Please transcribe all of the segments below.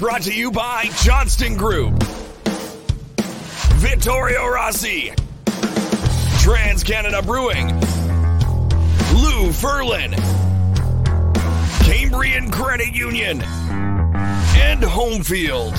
brought to you by Johnston Group, Vittorio Rossi, Trans Canada Brewing, Lou Ferlin, Cambrian Credit Union, and Homefield.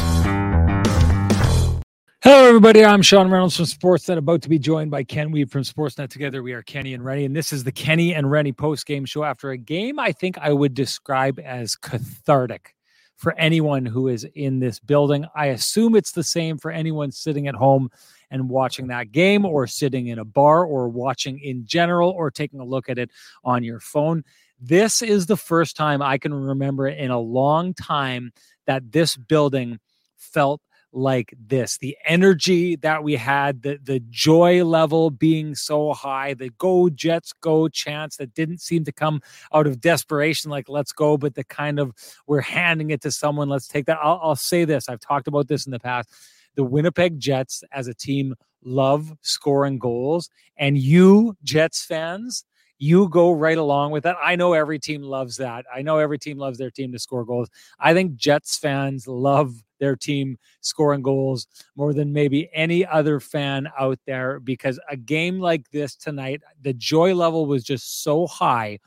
Hello, everybody. I'm Sean Reynolds from Sportsnet, about to be joined by Ken Wiebe from Sportsnet. Together, we are Kenny and Rennie, and this is the Kenny and Rennie post game show after a game I think I would describe as cathartic for anyone who is in this building. I assume it's the same for anyone sitting at home and watching that game, or sitting in a bar, or watching in general, or taking a look at it on your phone. This is the first time I can remember in a long time that this building felt like this the energy that we had the the joy level being so high the go jets go chance that didn't seem to come out of desperation like let's go but the kind of we're handing it to someone let's take that I'll, I'll say this i've talked about this in the past the winnipeg jets as a team love scoring goals and you jets fans you go right along with that. I know every team loves that. I know every team loves their team to score goals. I think Jets fans love their team scoring goals more than maybe any other fan out there because a game like this tonight, the joy level was just so high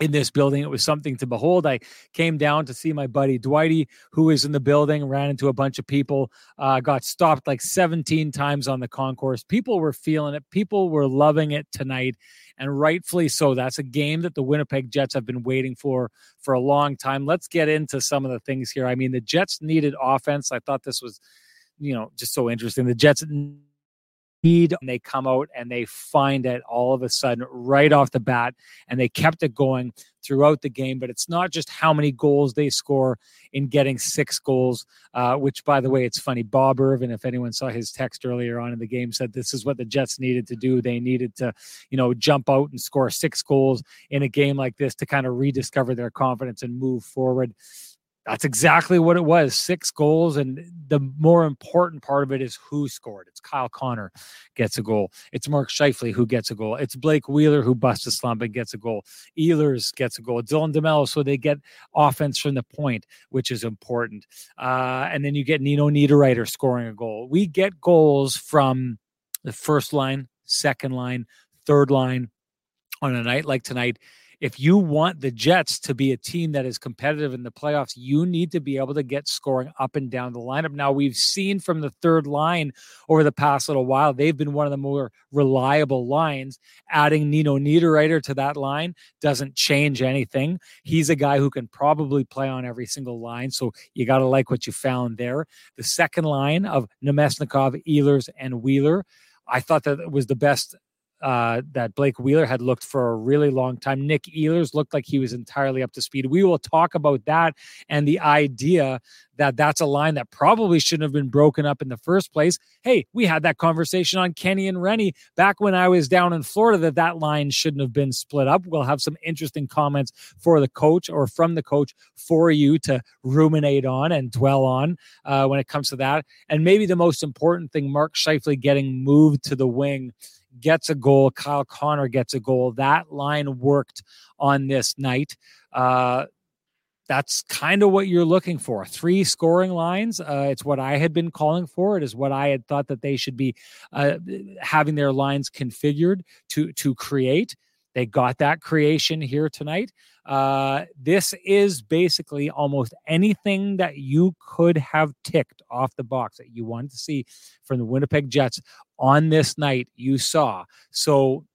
in this building. It was something to behold. I came down to see my buddy Dwighty, who was in the building, ran into a bunch of people, uh, got stopped like 17 times on the concourse. People were feeling it, people were loving it tonight and rightfully so. That's a game that the Winnipeg Jets have been waiting for for a long time. Let's get into some of the things here. I mean, the Jets needed offense. I thought this was, you know, just so interesting. The Jets need and they come out and they find it all of a sudden right off the bat and they kept it going throughout the game. But it's not just how many goals they score in getting six goals uh, which by the way it's funny. Bob Irving if anyone saw his text earlier on in the game said this is what the jets needed to do. They needed to you know jump out and score six goals in a game like this to kind of rediscover their confidence and move forward that's exactly what it was. Six goals. And the more important part of it is who scored. It's Kyle Connor gets a goal. It's Mark Scheifele who gets a goal. It's Blake Wheeler who busts a slump and gets a goal. Ehlers gets a goal. Dylan DeMelo. So they get offense from the point, which is important. Uh, and then you get Nino Niederreiter scoring a goal. We get goals from the first line, second line, third line on a night like tonight if you want the Jets to be a team that is competitive in the playoffs, you need to be able to get scoring up and down the lineup. Now, we've seen from the third line over the past little while, they've been one of the more reliable lines. Adding Nino Niederreiter to that line doesn't change anything. He's a guy who can probably play on every single line. So you got to like what you found there. The second line of Namestnikov, Ehlers, and Wheeler. I thought that was the best uh, that Blake Wheeler had looked for a really long time. Nick Ehlers looked like he was entirely up to speed. We will talk about that and the idea that that's a line that probably shouldn't have been broken up in the first place. Hey, we had that conversation on Kenny and Rennie back when I was down in Florida that that line shouldn't have been split up. We'll have some interesting comments for the coach or from the coach for you to ruminate on and dwell on uh, when it comes to that. And maybe the most important thing, Mark Scheifele getting moved to the wing gets a goal. Kyle Connor gets a goal. That line worked on this night. Uh, that's kind of what you're looking for. Three scoring lines. Uh, it's what I had been calling for. It is what I had thought that they should be uh, having their lines configured to to create. They got that creation here tonight. Uh, this is basically almost anything that you could have ticked off the box that you wanted to see from the Winnipeg Jets on this night. You saw. So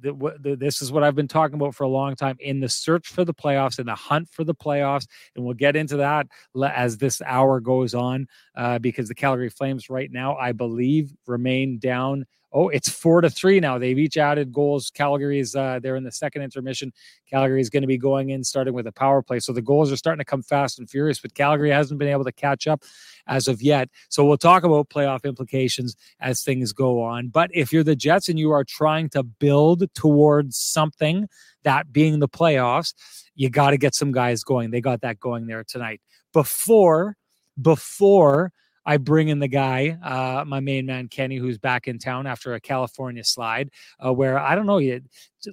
this is what I've been talking about for a long time in the search for the playoffs, in the hunt for the playoffs. And we'll get into that as this hour goes on uh, because the Calgary Flames right now, I believe, remain down Oh, it's four to three now. They've each added goals. Calgary is uh, they're in the second intermission. Calgary is going to be going in starting with a power play. So the goals are starting to come fast and furious, but Calgary hasn't been able to catch up as of yet. So we'll talk about playoff implications as things go on. But if you're the Jets and you are trying to build towards something, that being the playoffs, you got to get some guys going. They got that going there tonight. Before, before I bring in the guy, uh, my main man Kenny, who's back in town after a California slide, uh, where I don't know, he,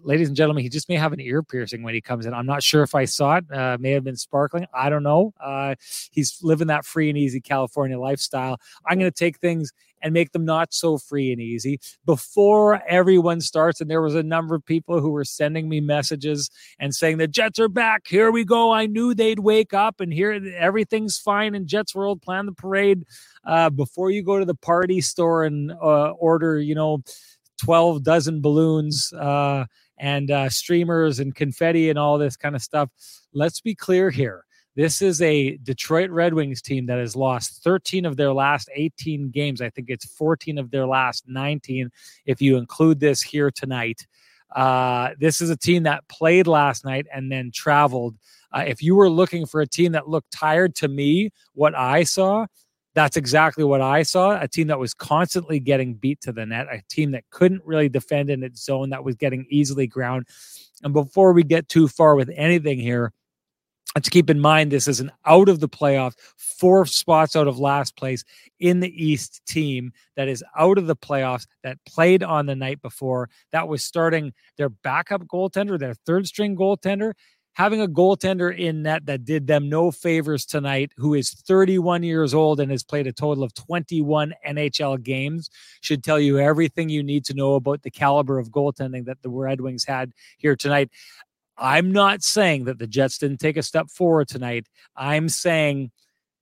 ladies and gentlemen, he just may have an ear piercing when he comes in. I'm not sure if I saw it. Uh, may have been sparkling. I don't know. Uh, he's living that free and easy California lifestyle. I'm going to take things and make them not so free and easy before everyone starts. And there was a number of people who were sending me messages and saying the Jets are back. Here we go. I knew they'd wake up and here everything's fine in Jets World. Plan the parade uh, before you go to the party store and uh, order, you know, 12 dozen balloons uh, and uh, streamers and confetti and all this kind of stuff. Let's be clear here. This is a Detroit Red Wings team that has lost 13 of their last 18 games. I think it's 14 of their last 19 if you include this here tonight. Uh, this is a team that played last night and then traveled. Uh, if you were looking for a team that looked tired to me, what I saw, that's exactly what I saw. A team that was constantly getting beat to the net, a team that couldn't really defend in its zone, that was getting easily ground. And before we get too far with anything here, Let's keep in mind this is an out of the playoffs, four spots out of last place in the East team that is out of the playoffs that played on the night before. That was starting their backup goaltender, their third string goaltender. Having a goaltender in net that did them no favors tonight, who is 31 years old and has played a total of 21 NHL games, should tell you everything you need to know about the caliber of goaltending that the Red Wings had here tonight. I'm not saying that the Jets didn't take a step forward tonight. I'm saying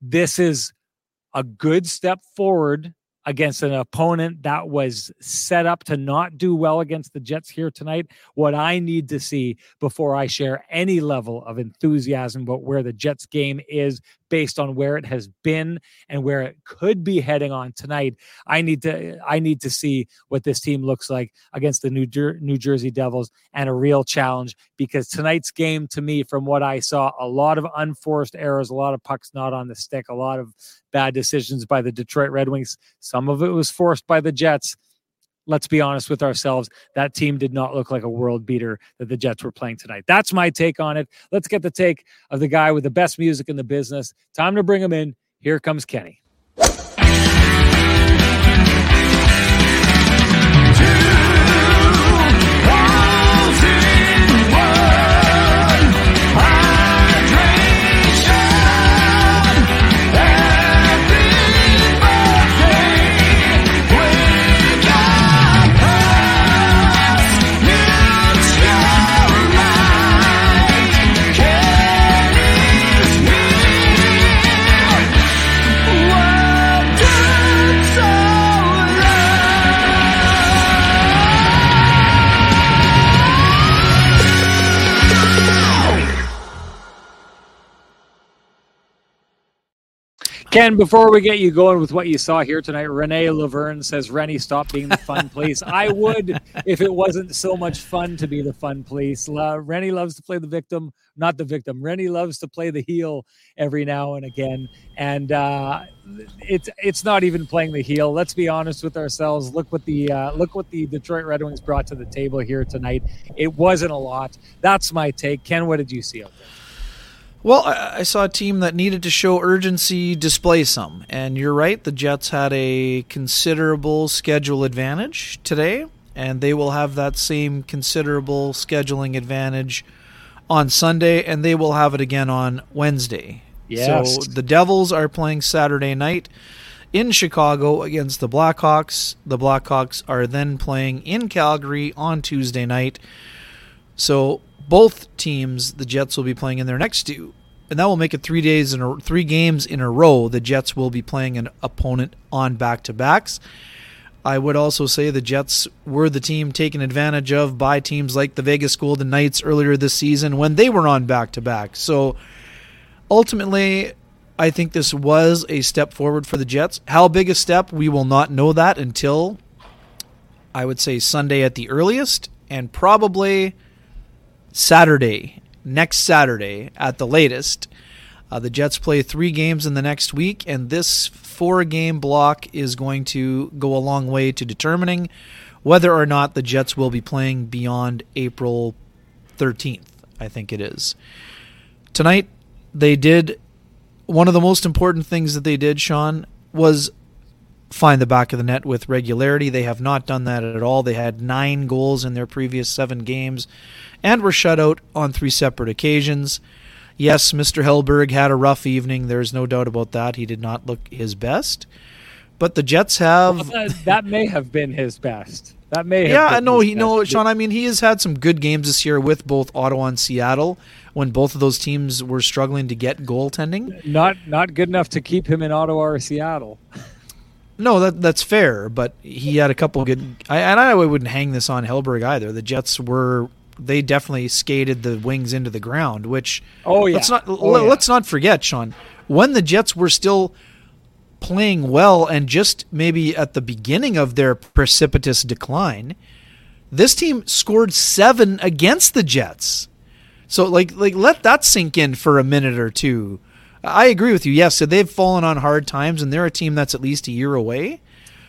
this is a good step forward against an opponent that was set up to not do well against the Jets here tonight. What I need to see before I share any level of enthusiasm about where the Jets game is based on where it has been and where it could be heading on tonight. I need to I need to see what this team looks like against the New, Jer- New Jersey Devils and a real challenge because tonight's game to me from what I saw a lot of unforced errors, a lot of pucks not on the stick, a lot of bad decisions by the Detroit Red Wings. Some of it was forced by the Jets let's be honest with ourselves. That team did not look like a world beater that the Jets were playing tonight. That's my take on it. Let's get the take of the guy with the best music in the business. Time to bring him in. Here comes Kenny. Ken, before we get you going with what you saw here tonight, Renee Laverne says, Rennie, stop being the fun police. I would if it wasn't so much fun to be the fun police. La- Rennie loves to play the victim, not the victim. Rennie loves to play the heel every now and again. And uh, it's it's not even playing the heel. Let's be honest with ourselves. Look what the uh, look what the Detroit Red Wings brought to the table here tonight. It wasn't a lot. That's my take. Ken, what did you see out there? Well, I, I saw a team that needed to show urgency, display some. And you're right, the Jets had a considerable schedule advantage today, and they will have that same considerable scheduling advantage on Sunday, and they will have it again on Wednesday. Yes. So the Devils are playing Saturday night in Chicago against the Blackhawks. The Blackhawks are then playing in Calgary on Tuesday night. So both teams, the Jets will be playing in their next two, and that will make it three days in a, three games in a row. The Jets will be playing an opponent on back to backs. I would also say the Jets were the team taken advantage of by teams like the Vegas Golden Knights earlier this season when they were on back to back. So ultimately, I think this was a step forward for the Jets. How big a step, we will not know that until I would say Sunday at the earliest, and probably Saturday, next Saturday at the latest. Uh, the Jets play three games in the next week, and this four game block is going to go a long way to determining whether or not the Jets will be playing beyond April 13th, I think it is. Tonight, they did one of the most important things that they did, Sean. was find the back of the net with regularity. They have not done that at all. They had nine goals in their previous seven games and were shut out on three separate occasions. Yes, Mr. Hellberg had a rough evening. There's no doubt about that. He did not look his best. But the Jets have. Well, that, that, may have been his best. That may. Have Yeah, I know. He no, Sean. I mean, he has had some good games this year with both Ottawa and Seattle when both of those teams were struggling to get goaltending. Not not good enough to keep him in Ottawa or Seattle. No, that that's fair, but he had a couple good. I, and I wouldn't hang this on Hellberg either. The Jets were they definitely skated the wings into the ground, which oh yeah, let's not oh, yeah. let's not forget, Sean, when the Jets were still playing well and just maybe at the beginning of their precipitous decline, this team scored seven against the Jets. So like like let that sink in for a minute or two. I agree with you. Yes, so they've fallen on hard times, and they're a team that's at least a year away.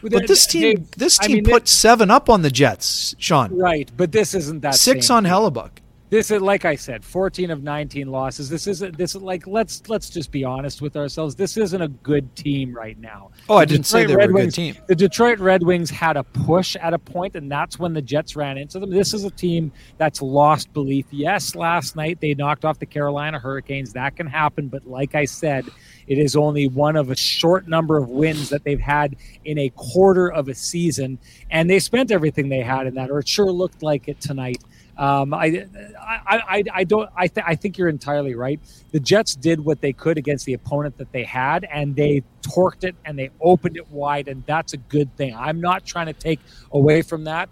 But this team, this team I mean, put seven up on the Jets, Sean. Right, but this isn't that six on Hellebuyck. This is like I said, fourteen of nineteen losses. This isn't this is like let's let's just be honest with ourselves. This isn't a good team right now. Oh, the I didn't Detroit say they Red were a good team. The Detroit Red Wings had a push at a point, and that's when the Jets ran into them. This is a team that's lost belief. Yes, last night they knocked off the Carolina Hurricanes. That can happen, but like I said, it is only one of a short number of wins that they've had in a quarter of a season, and they spent everything they had in that, or it sure looked like it tonight. Um, I, I, I, I, don't. I, th- I think you're entirely right. The Jets did what they could against the opponent that they had, and they torqued it and they opened it wide, and that's a good thing. I'm not trying to take away from that,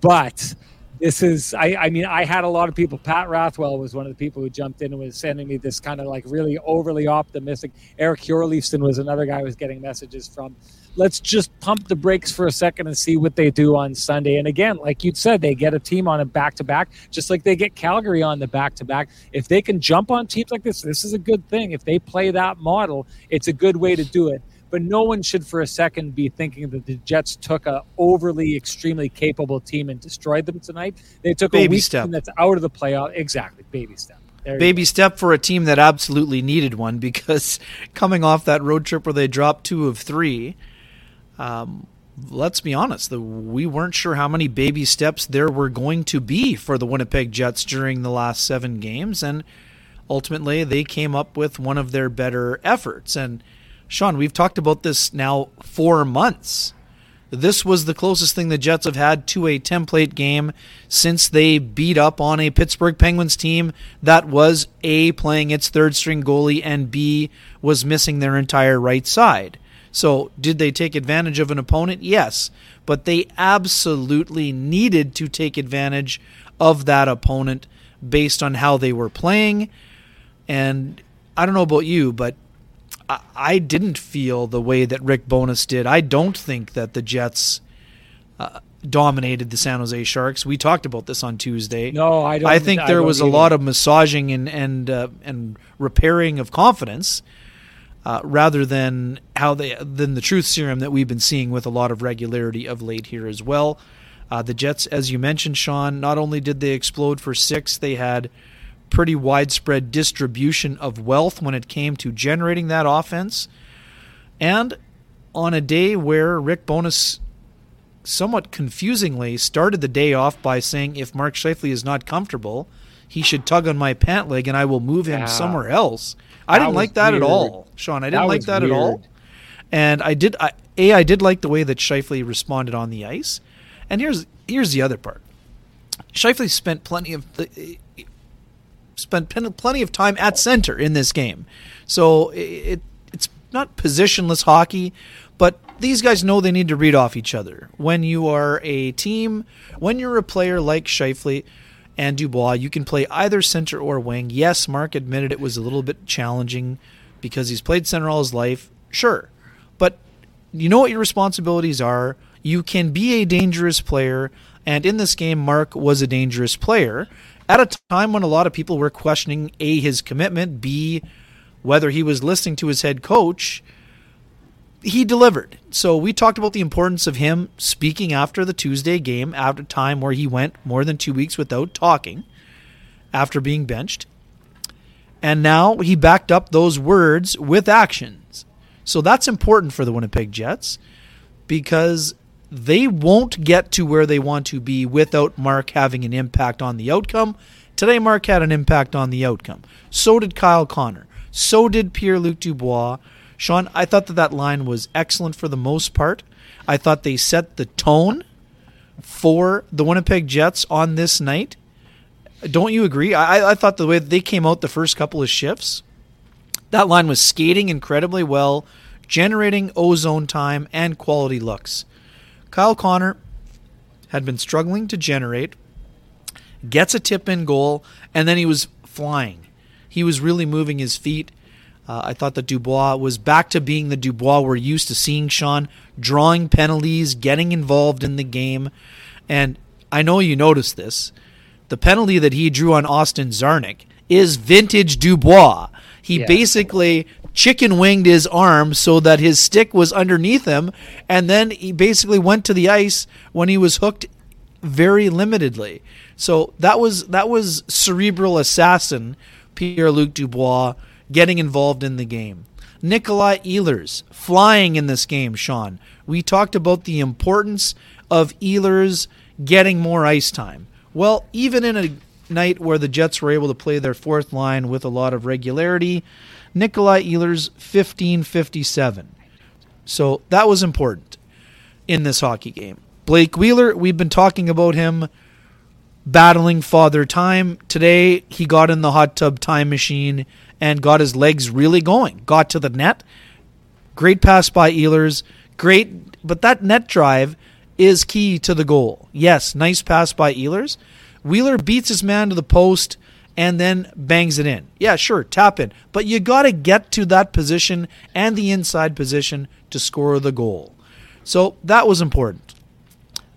but this is. I, I mean, I had a lot of people. Pat Rathwell was one of the people who jumped in and was sending me this kind of like really overly optimistic. Eric Hjorleifson was another guy I was getting messages from let's just pump the brakes for a second and see what they do on Sunday. And again, like you said, they get a team on a back to back, just like they get Calgary on the back to back. If they can jump on teams like this, this is a good thing. If they play that model, it's a good way to do it. But no one should for a second be thinking that the Jets took a overly extremely capable team and destroyed them tonight. They took baby a weak step. team that's out of the playoff. Exactly, baby step. There baby step for a team that absolutely needed one because coming off that road trip where they dropped two of three, um, let's be honest, the, we weren't sure how many baby steps there were going to be for the Winnipeg Jets during the last seven games, and ultimately they came up with one of their better efforts. And Sean, we've talked about this now four months. This was the closest thing the Jets have had to a template game since they beat up on a Pittsburgh Penguins team that was A, playing its third string goalie, and B, was missing their entire right side. So, did they take advantage of an opponent? Yes, but they absolutely needed to take advantage of that opponent based on how they were playing. And I don't know about you, but I, didn't feel the way that Rick Bowness did. I don't think that the Jets. Uh, dominated the San Jose Sharks. We talked about this on Tuesday. No, I don't. I think there I was a lot of massaging and and uh, and repairing of confidence uh, rather than how they than the truth serum that we've been seeing with a lot of regularity of late here as well. Uh, the Jets, as you mentioned, Sean, not only did they explode for six, they had pretty widespread distribution of wealth when it came to generating that offense. And on a day where Rick Bowness somewhat confusingly started the day off by saying if Mark Scheifele is not comfortable, he should tug on my pant leg and I will move him yeah. somewhere else. I didn't like that weird. at all, Sean. I didn't that like that weird. at all. And I did. I, a, I did like the way that Scheifele responded on the ice. And here's here's the other part. Scheifele spent plenty of uh, spent plenty of time at center in this game, so it it's not positionless hockey, but these guys know they need to read off each other. When you are a team, when you're a player like Scheifele and Dubois. You can play either center or wing. Yes, Mark admitted it was a little bit challenging because he's played center all his life. Sure. But you know what your responsibilities are. You can be a dangerous player. And in this game, Mark was a dangerous player at a time when a lot of people were questioning A, his commitment, B, whether he was listening to his head coach he delivered. So we talked about the importance of him speaking after the Tuesday game, after a time where he went more than two weeks without talking after being benched. And now he backed up those words with actions. So that's important for the Winnipeg Jets because they won't get to where they want to be without Mark having an impact on the outcome. Today, Mark had an impact on the outcome. So did Kyle Connor. So did Pierre Luc Dubois. Sean, I thought that that line was excellent for the most part. I thought they set the tone for the Winnipeg Jets on this night. Don't you agree? I, I thought the way they came out the first couple of shifts, that line was skating incredibly well, generating ozone time and quality looks. Kyle Connor had been struggling to generate, gets a tip in goal, and then he was flying. He was really moving his feet. Uh, I thought that Dubois was back to being the Dubois we're used to seeing, Sean, drawing penalties, getting involved in the game. And I know you noticed this. The penalty that he drew on Austin Czarnik is vintage Dubois. He yeah. basically chicken winged his arm so that his stick was underneath him, and then he basically went to the ice when he was hooked very limitedly. So that was that was cerebral assassin Pierre Luc Dubois getting involved in the game. Nikolaj Ehlers flying in this game, Sean. We talked about the importance of Ehlers getting more ice time. Well, even in a night where the Jets were able to play their fourth line with a lot of regularity, Nikolaj Ehlers 1557. So that was important in this hockey game. Blake Wheeler, we've been talking about him battling father time. Today, he got in the hot tub time machine and got his legs really going. Got to the net. Great pass by Ehlers. Great, but that net drive is key to the goal. Yes, nice pass by Ehlers. Wheeler beats his man to the post and then bangs it in. Yeah, sure, tap in. But you got to get to that position and the inside position to score the goal. So that was important.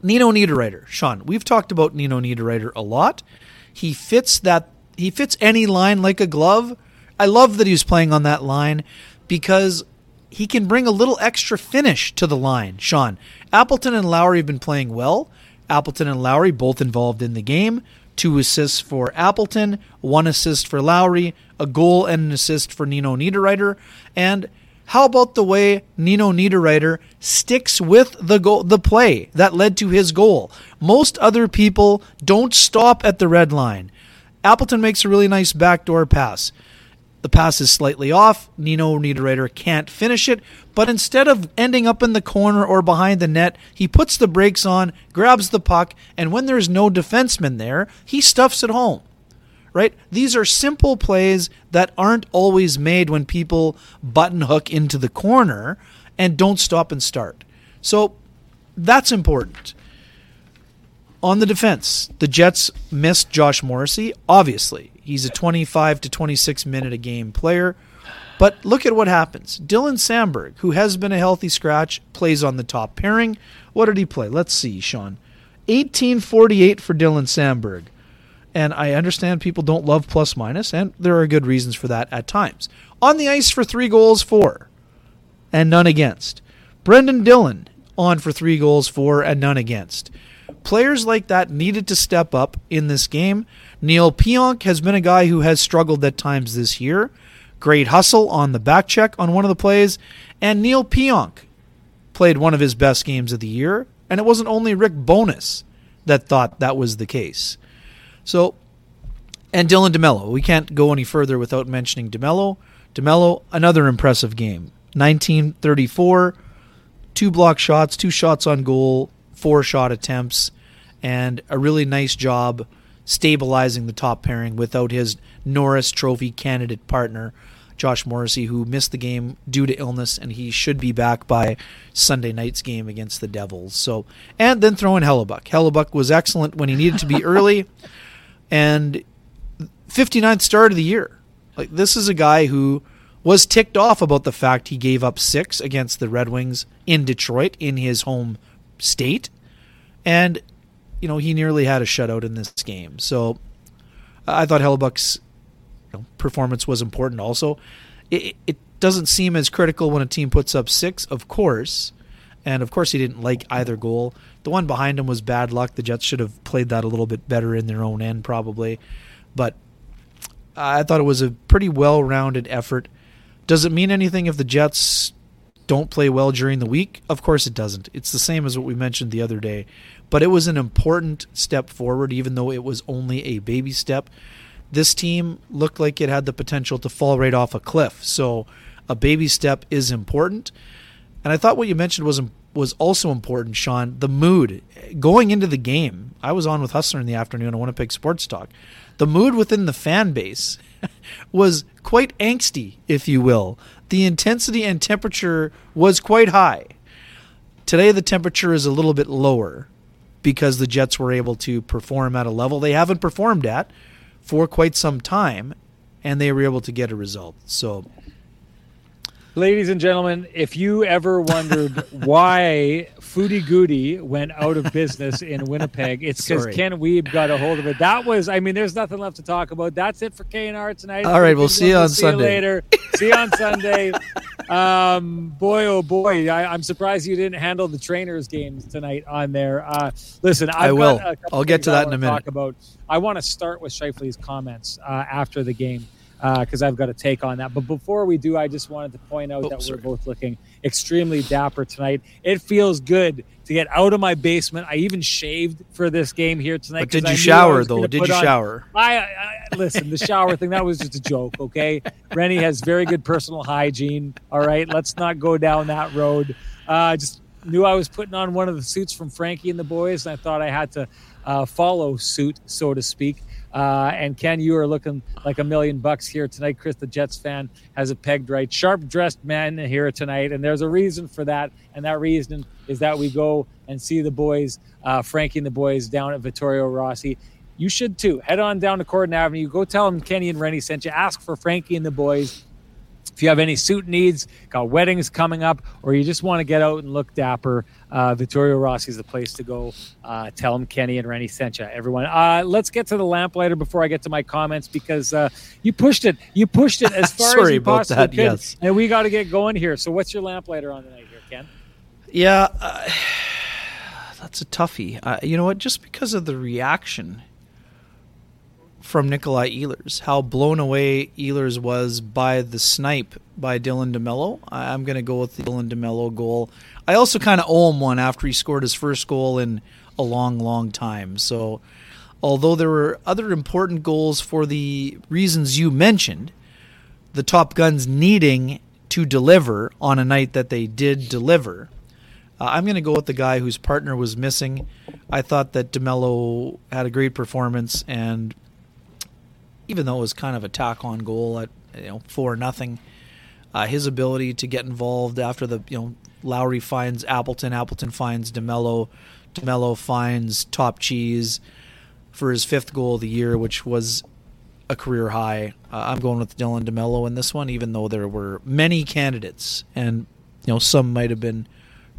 Nino Niederreiter, Sean, we've talked about Nino Niederreiter a lot. He fits that he fits any line like a glove. I love that he was playing on that line because he can bring a little extra finish to the line. Sean, Appleton and Lowry have been playing well. Appleton and Lowry both involved in the game. Two assists for Appleton, one assist for Lowry, a goal and an assist for Nino Niederreiter, and how about the way Nino Niederreiter sticks with the goal, the play that led to his goal? Most other people don't stop at the red line. Appleton makes a really nice backdoor pass. The pass is slightly off. Nino Niederreiter can't finish it, but instead of ending up in the corner or behind the net, he puts the brakes on, grabs the puck, and when there's no defenseman there, he stuffs it home right? These are simple plays that aren't always made when people button hook into the corner and don't stop and start. So that's important. On the defense, the Jets missed Josh Morrissey. Obviously, he's a 25 to 26 minute a game player. But look at what happens. Dylan Samberg, who has been a healthy scratch, plays on the top pairing. What did he play? Let's see, Sean. 1848 for Dylan Samberg. And I understand people don't love plus minus, and there are good reasons for that at times. On the ice for three goals, four, and none against. Brendan Dillon on for three goals, four, and none against. Players like that needed to step up in this game. Neil Pionk has been a guy who has struggled at times this year. Great hustle on the back check on one of the plays. And Neil Pionk played one of his best games of the year. And it wasn't only Rick Bowness that thought that was the case. So, and Dylan DeMelo. We can't go any further without mentioning DeMelo. DeMelo, another impressive game. 1934, two block shots, two shots on goal, four shot attempts, and a really nice job stabilizing the top pairing without his Norris Trophy candidate partner, Josh Morrissey, who missed the game due to illness, and he should be back by Sunday night's game against the Devils. So, and then throw in Hellebuyck. Hellebuyck was excellent when he needed to be early and 59th start of the year. Like this is a guy who was ticked off about the fact he gave up six against the Red Wings in Detroit in his home state, and you know he nearly had a shutout in this game. So I thought Hellebuyck's you know, performance was important. Also, it, it doesn't seem as critical when a team puts up six, of course, and of course he didn't like either goal. The one behind him was bad luck. The Jets should have played that a little bit better in their own end, probably. But I thought it was a pretty well rounded effort. Does it mean anything if the Jets don't play well during the week? Of course it doesn't. It's the same as what we mentioned the other day. But it was an important step forward, even though it was only a baby step. This team looked like it had the potential to fall right off a cliff. So a baby step is important. And I thought what you mentioned was was also important, Sean. The mood going into the game. I was on with Hustler in the afternoon on Winnipeg Sports Talk. The mood within the fan base was quite angsty, if you will. The intensity and temperature was quite high. Today, the temperature is a little bit lower because the Jets were able to perform at a level they haven't performed at for quite some time, and they were able to get a result. So Ladies and gentlemen, if you ever wondered why Foodie Goody went out of business in Winnipeg, it's because Ken Wiebe got a hold of it. That was, I mean, there's nothing left to talk about. That's it for K and R tonight. All right, we'll see you on see Sunday. You later. see you on Sunday. Um, boy, oh boy, I, am surprised you didn't handle the trainers' games tonight on there. Uh, listen, I've I will. I'll get to that in a minute. Talk about. I want to start with Scheifele's comments uh, after the game because uh, I've got a take on that. But before we do, I just wanted to point out oh, that sorry. we're both looking extremely dapper tonight. It feels good to get out of my basement. I even shaved for this game here tonight. But did you shower though? Did you on, shower? I, I, listen. The shower thing that was just a joke. Okay, Rennie has very good personal hygiene. All right, let's not go down that road. Uh, just knew I was putting on one of the suits from Frankie and the boys, and I thought I had to uh, follow suit, so to speak. Uh, and Ken, you are looking like a million bucks here tonight. Chris, the Jets fan, has it pegged right. Sharp dressed man here tonight, and there's a reason for that. And that reason is that we go and see the boys, uh, Frankie and the boys, down at Vittorio Rossi. You should too. Head on down to Corydon Avenue. Go tell them Kenny and Rennie sent you. Ask for Frankie and the boys. If you have any suit needs, got weddings coming up, or you just want to get out and look dapper, uh, Vittorio Rossi is the place to go. Uh, tell him Kenny and Rennie sent you, everyone. Uh, let's get to the lamplighter before I get to my comments because uh, you pushed it. You pushed it as far as you about possibly that, could, yes. and we got to get going here. So, what's your lamplighter on tonight here, Ken? Yeah, uh, that's a toughie. Uh, you know what? Just because of the reaction from Nikolaj Ehlers, how blown away Ehlers was by the snipe by Dylan DeMelo. I'm going to go with the Dylan DeMelo goal. I also kind of owe him one after he scored his first goal in a long, long time. So, although there were other important goals for the reasons you mentioned, the Top Guns needing to deliver on a night that they did deliver. Uh, I'm going to go with the guy whose partner was missing. I thought that DeMelo had a great performance and even though it was kind of a tack on goal at you know four nothing, uh, his ability to get involved after the you know Lowry finds Appleton, Appleton finds Demelo, Demelo finds Top Cheese for his fifth goal of the year, which was a career high. Uh, I'm going with Dylan DeMelo in this one, even though there were many candidates, and you know some might have been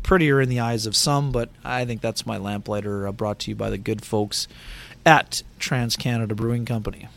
prettier in the eyes of some, but I think that's my lamplighter uh, brought to you by the good folks at Trans Canada Brewing Company.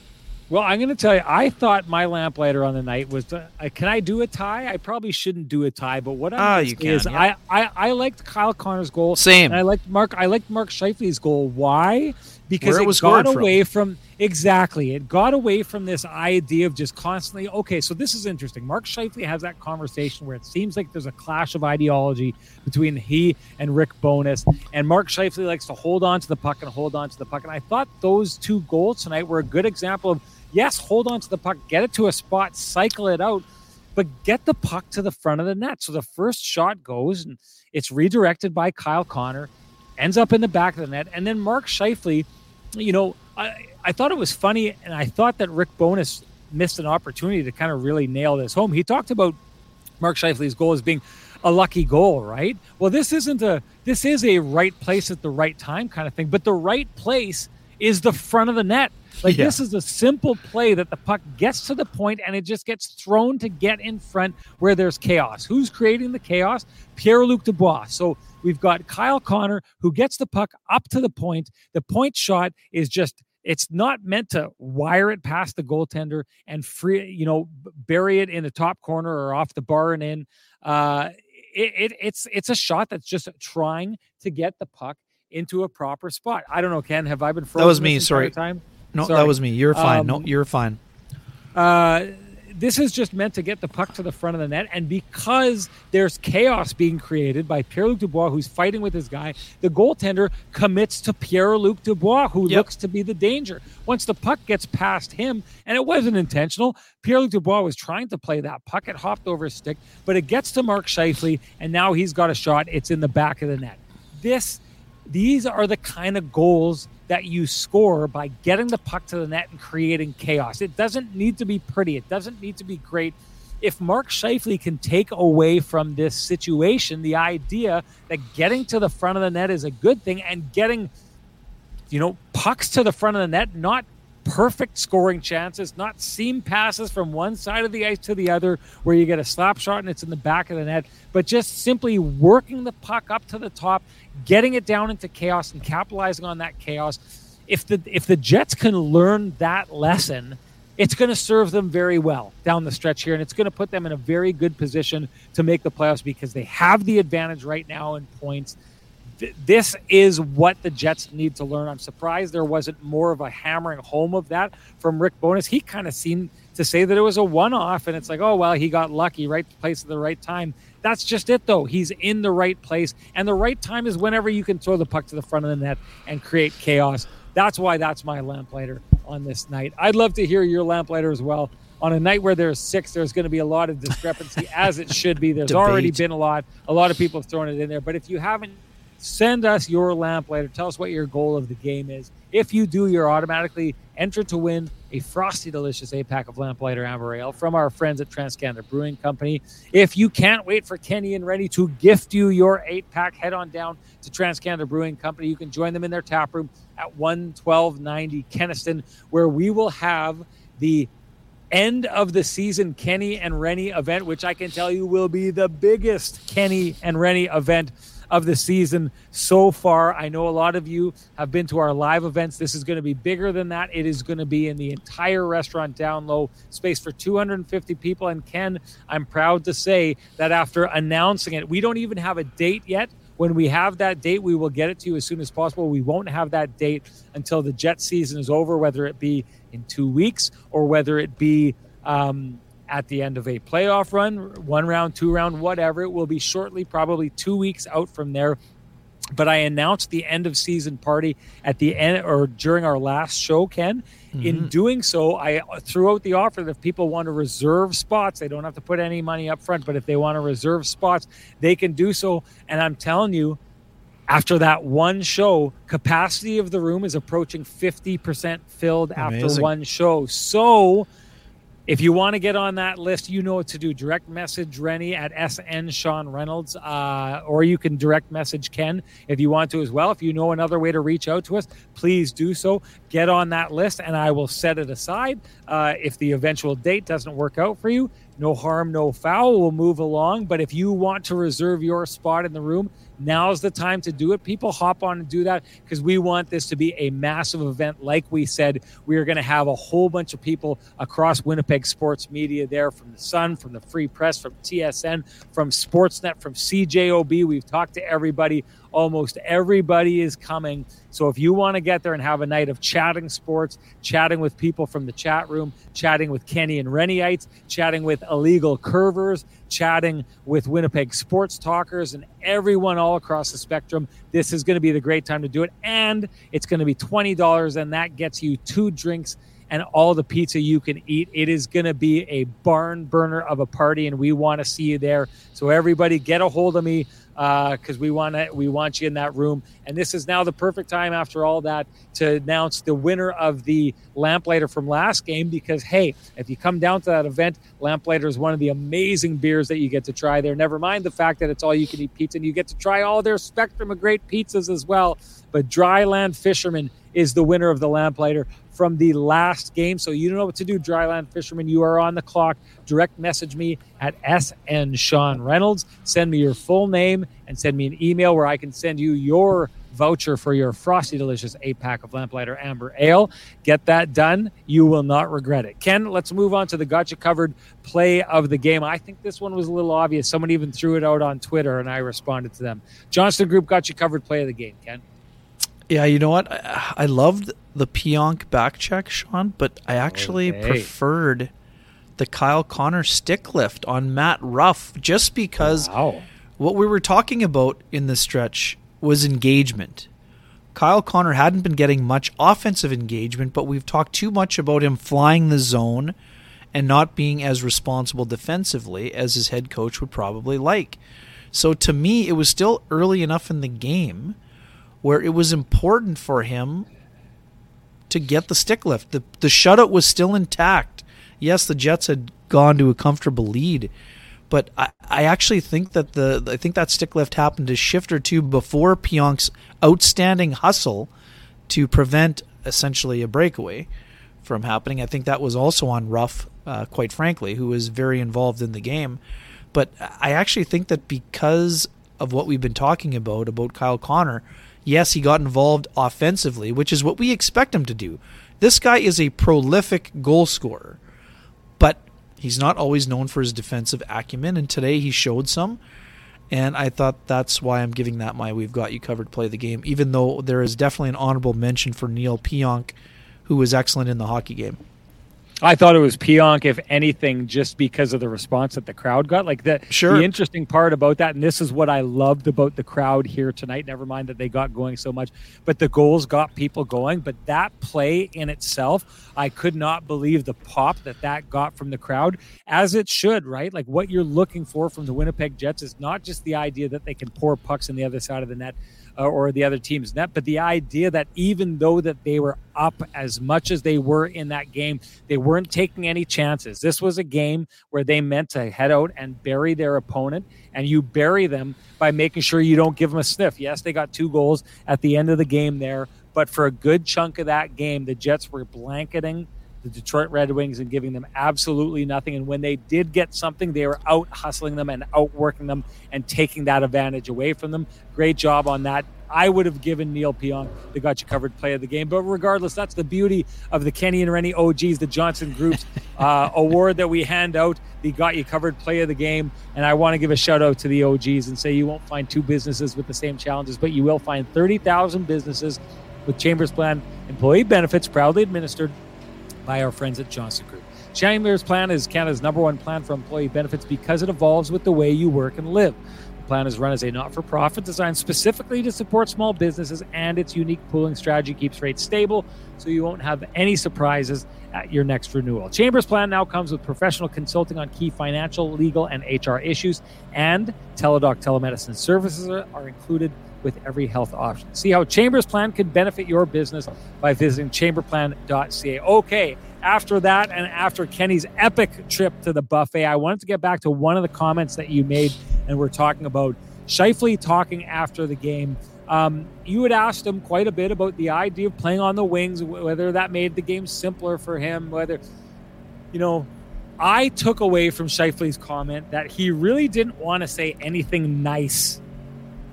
Well, I'm going to tell you, I thought my lamplighter on the night was, uh, can I do a tie? I probably shouldn't do a tie, but what I'm Ah, you can, is yeah. I, I, I liked Kyle Connor's goal. Same. And I liked Mark, I liked Mark Scheifele's goal. Why? Because Where it it, was got scored from. away from, exactly. It got away from this idea of just constantly, okay, so this is interesting. Mark Scheifele has that conversation where it seems like there's a clash of ideology between he and Rick Bowness. And Mark Scheifele likes to hold on to the puck and hold on to the puck. And I thought those two goals tonight were a good example of yes, hold on to the puck, get it to a spot, cycle it out, but get the puck to the front of the net. So the first shot goes and it's redirected by Kyle Connor, ends up in the back of the net. And then Mark Scheifele, you know, I, I thought it was funny and I thought that Rick Bowness missed an opportunity to kind of really nail this home. He talked about Mark Scheifele's goal as being a lucky goal, right? Well, this isn't a this is a right place at the right time kind of thing, but the right place is the front of the net. Like Yeah. this is a simple play that the puck gets to the point and it just gets thrown to get in front where there's chaos. Who's creating the chaos? Pierre Luc Dubois. So we've got Kyle Connor who gets the puck up to the point. The point shot is just it's not meant to wire it past the goaltender and free, you know, bury it in the top corner or off the bar and in. Uh, it, it, it's it's a shot that's just trying to get the puck into a proper spot. I don't know, Ken. Have I been frozen was me, sorry. Time? No, Sorry. that was me. You're fine. no, Um, you're fine. Uh, this is just meant to get the puck to the front of the net. And because there's chaos being created by Pierre Luc Dubois, who's fighting with his guy, the goaltender commits to Pierre Luc Dubois, who yep. looks to be the danger. Once the puck gets past him, and it wasn't intentional, Pierre Luc Dubois was trying to play that puck. It hopped over his stick, but it gets to Mark Scheifele, and now he's got a shot. It's in the back of the net. This, these are the kind of goals that you score by getting the puck to the net and creating chaos. It doesn't need to be pretty. It doesn't need to be great. If Mark Scheifele can take away from this situation the idea that getting to the front of the net is a good thing and getting, you know, pucks to the front of the net, not perfect scoring chances, not seam passes from one side of the ice to the other where you get a slap shot and it's in the back of the net, but just simply working the puck up to the top, getting it down into chaos and capitalizing on that chaos. If the if the Jets can learn that lesson, it's going to serve them very well down the stretch here and it's going to put them in a very good position to make the playoffs because they have the advantage right now in points this is what the Jets need to learn. I'm surprised there wasn't more of a hammering home of that from Rick Bowness. He kind of seemed to say that it was a one off, and it's like, oh, well, he got lucky, right place at the right time. That's just it, though. He's in the right place, and the right time is whenever you can throw the puck to the front of the net and create chaos. That's why that's my lamplighter on this night. I'd love to hear your lamplighter as well. On a night where there's six, there's going to be a lot of discrepancy, as it should be. There's Debate. already been a lot. A lot of people have thrown it in there. But if you haven't Send us your lamplighter. Tell us what your goal of the game is. If you do, you're automatically entered to win a frosty, delicious eight pack of lamplighter amber ale from our friends at Transcanada Brewing Company. If you can't wait for Kenny and Rennie to gift you your eight pack, head on down to Transcanada Brewing Company. You can join them in their tap room at 11290 Kenaston, where we will have the end of the season Kenny and Rennie event, which I can tell you will be the biggest Kenny and Rennie event of the season so far. I know a lot of you have been to our live events. This is going to be bigger than that. It is going to be in the entire restaurant down low, space for 250 people. And Ken, I'm proud to say that after announcing it, we don't even have a date yet. When we have that date, we will get it to you as soon as possible. We won't have that date until the Jet season is over, whether it be in two weeks or whether it be um, at the end of a playoff run, one round, two round, whatever. It will be shortly, probably two weeks out from there. But I announced the end of season party at the end or during our last show, Ken. Mm-hmm. In doing so, I threw out the offer that if people want to reserve spots, they don't have to put any money up front, but if they want to reserve spots, they can do so. And I'm telling you, after that one show, capacity of the room is approaching 50% filled Amazing. after one show. So, if you want to get on that list, you know what to do. Direct message Rennie at SN Sean Reynolds, uh, or you can direct message Ken if you want to as well. If you know another way to reach out to us, please do so. Get on that list, and I will set it aside. Uh, if the eventual date doesn't work out for you, no harm, no foul. We'll move along. But if you want to reserve your spot in the room, now's the time to do it. People hop on and do that because we want this to be a massive event. Like we said, we are going to have a whole bunch of people across Winnipeg sports media there from the Sun, from the Free Press, from TSN, from Sportsnet, from CJOB. We've talked to everybody Almost everybody is coming. So if you want to get there and have a night of chatting sports, chatting with people from the chat room, chatting with Kenny and Rennyites, chatting with illegal curvers, chatting with Winnipeg sports talkers, and everyone all across the spectrum, this is going to be the great time to do it. And it's going to be $20, and that gets you two drinks and all the pizza you can eat. It is going to be a barn burner of a party, and we want to see you there. So everybody, get a hold of me because uh, we want to we want you in that room. And this is now the perfect time after all that to announce the winner of the Lamplighter from last game. Because hey, if you come down to that event, Lamplighter is one of the amazing beers that you get to try there. Never mind the fact that it's all you can eat pizza, and you get to try all their spectrum of great pizzas as well. But Dryland Fisherman is the winner of the Lamplighter from the last game. So you don't know what to do, Dryland Fisherman. You are on the clock. Direct message me at SN Sean Reynolds. Send me your full name and send me an email where I can send you your voucher for your frosty delicious eight pack of lamplighter amber ale get that done you will not regret it ken let's move on to the gotcha covered play of the game i think this one was a little obvious someone even threw it out on twitter and i responded to them johnston group got you covered play of the game ken yeah, you know what? I, I loved the Pionk back check, Sean, but I actually okay. preferred the Kyle Connor stick lift on Matt Luff just because Wow. what we were talking about in the stretch was engagement. Kyle Connor hadn't been getting much offensive engagement, but we've talked too much about him flying the zone and not being as responsible defensively as his head coach would probably like. So to me, it was still early enough in the game where it was important for him to get the stick lift. The the shutout was still intact. Yes, the Jets had gone to a comfortable lead, but I, I actually think that the I think that stick lift happened a shift or two before Pionk's outstanding hustle to prevent essentially a breakaway from happening. I think that was also on Luff, uh, quite frankly, who was very involved in the game. But I actually think that because of what we've been talking about about Kyle Connor, yes, he got involved offensively, which is what we expect him to do. This guy is a prolific goal scorer, but he's not always known for his defensive acumen, and today he showed some. And I thought that's why I'm giving that my We've Got You Covered play the game, even though there is definitely an honorable mention for Neal Pionk, who was excellent in the hockey game. I thought it was Pionk, if anything, just because of the response that the crowd got. Like the, Sure. the interesting part about that, and this is what I loved about the crowd here tonight. Never mind that they got going so much, but the goals got people going. But that play in itself, I could not believe the pop that that got from the crowd, as it should, right? Like what you're looking for from the Winnipeg Jets is not just the idea that they can pour pucks in the other side of the net uh, or the other team's net, but the idea that even though that they were up as much as they were in that game, they weren't taking any chances. This was a game where they meant to head out and bury their opponent, and you bury them by making sure you don't give them a sniff. Yes, they got two goals at the end of the game there, but for a good chunk of that game, the Jets were blanketing the Detroit Red Wings and giving them absolutely nothing. And when they did get something, they were out hustling them and outworking them and taking that advantage away from them. Great job on that. I would have given Neal Pionk the got you covered play of the game. But regardless, that's the beauty of the Kenny and Rennie OGs, the Johnson Group's uh, award that we hand out, the got you covered play of the game. And I want to give a shout out to the OGs and say you won't find two businesses with the same challenges, but you will find 30,000 businesses with Chambers Plan employee benefits proudly administered by our friends at Johnson Group. Chambers Plan is Canada's number one plan for employee benefits because it evolves with the way you work and live. The plan is run as a not for profit designed specifically to support small businesses, and its unique pooling strategy keeps rates stable so you won't have any surprises at your next renewal. Chambers Plan now comes with professional consulting on key financial, legal, and HR issues, and Teladoc telemedicine services are, are included with every health option. See how Chambers Plan can benefit your business by visiting chamberplan.ca. Okay, after that and after Kenny's epic trip to the buffet, I wanted to get back to one of the comments that you made, and we're talking about Scheifele talking after the game. Um, you had asked him quite a bit about the idea of playing on the wings, whether that made the game simpler for him, whether, you know, I took away from Scheifele's comment that he really didn't want to say anything nice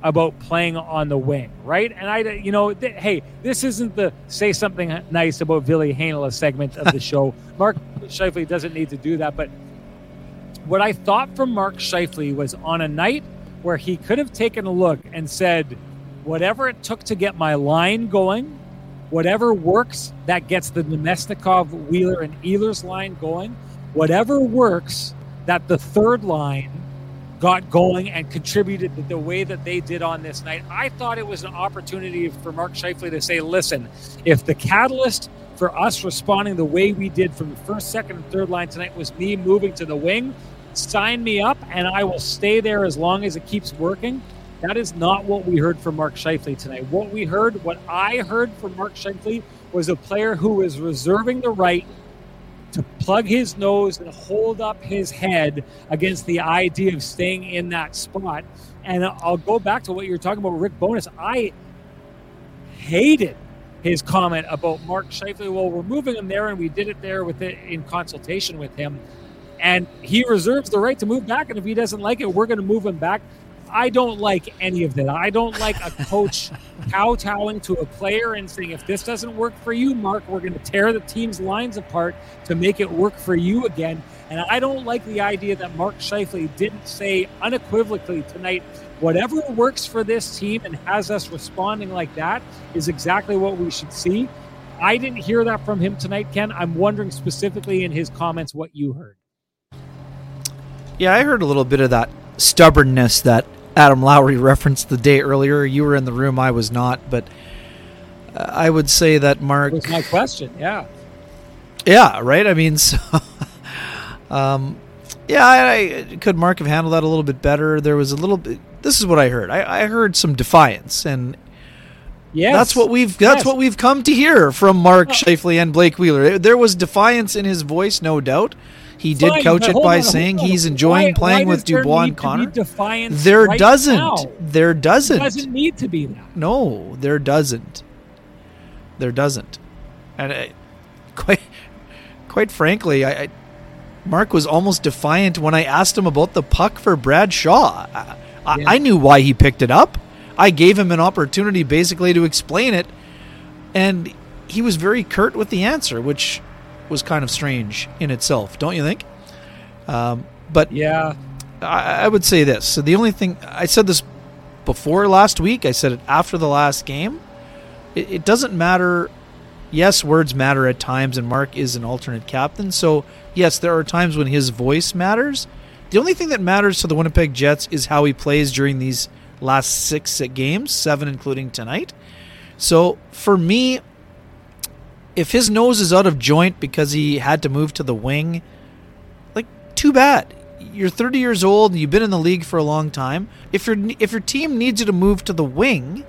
about playing on the wing, right? And I, you know, th- hey, this isn't the say something nice about Ville Heinola segment of the show. Mark Scheifele doesn't need to do that, but what I thought from Mark Scheifele was on a night where he could have taken a look and said, whatever it took to get my line going, whatever works that gets the Namestnikov, Wheeler, and Ehlers line going, whatever works that the third line got going and contributed the way that they did on this night. I thought it was an opportunity for Mark Scheifele to say, listen, if the catalyst for us responding the way we did from the first, second, and third line tonight was me moving to the wing, sign me up and I will stay there as long as it keeps working. That is not what we heard from Mark Scheifele tonight. What we heard, what I heard from Mark Scheifele was a player who was reserving the right to plug his nose and hold up his head against the idea of staying in that spot. And I'll go back to what you were talking about, Rick Bowness. I hated his comment about Mark Scheifele. Well, we're moving him there, and we did it there with it in consultation with him. And he reserves the right to move back. And if he doesn't like it, we're going to move him back. I don't like any of that. I don't like a coach kowtowing to a player and saying, if this doesn't work for you, Mark, we're going to tear the team's lines apart to make it work for you again. And I don't like the idea that Mark Scheifele didn't say unequivocally tonight, whatever works for this team and has us responding like that is exactly what we should see. I didn't hear that from him tonight, Ken. I'm wondering specifically in his comments what you heard. Yeah, I heard a little bit of that stubbornness that Adam Lowry referenced the day earlier. You were in the room, I was not, but uh, I would say that Mark. That was my question. Yeah. Yeah, right. I mean, so, um, yeah, I, I, could Mark have handled that a little bit better? There was a little bit. This is what I heard. I, I heard some defiance, and yes. that's what we've that's Yes. what we've come to hear from Mark Scheifele and Blake Wheeler. There was defiance in his voice, no doubt. He did Fine, but it by on, saying he's enjoying Why- playing why with Dubois and Connor. There right doesn't. now? There doesn't. It doesn't need to be that. No, there doesn't. There doesn't. And I, quite, quite frankly, I, I, Mark was almost defiant when I asked him about the puck for Brad Shaw. I, I, Yeah. I knew why he picked it up. I gave him an opportunity basically to explain it, and he was very curt with the answer, which was kind of strange in itself, don't you think? Um, but Yeah. I, I would say this. So the only thing I said this before last week. I said it after the last game. It, it doesn't matter. Yes, words matter at times, and Mark is an alternate captain. So yes, there are times when his voice matters. The only thing that matters to the Winnipeg Jets is how he plays during these last six games, seven including tonight. So for me, if his nose is out of joint because he had to move to the wing, like too bad. You're 30 years old and you've been in the league for a long time. If your if your team needs you to move to the wing,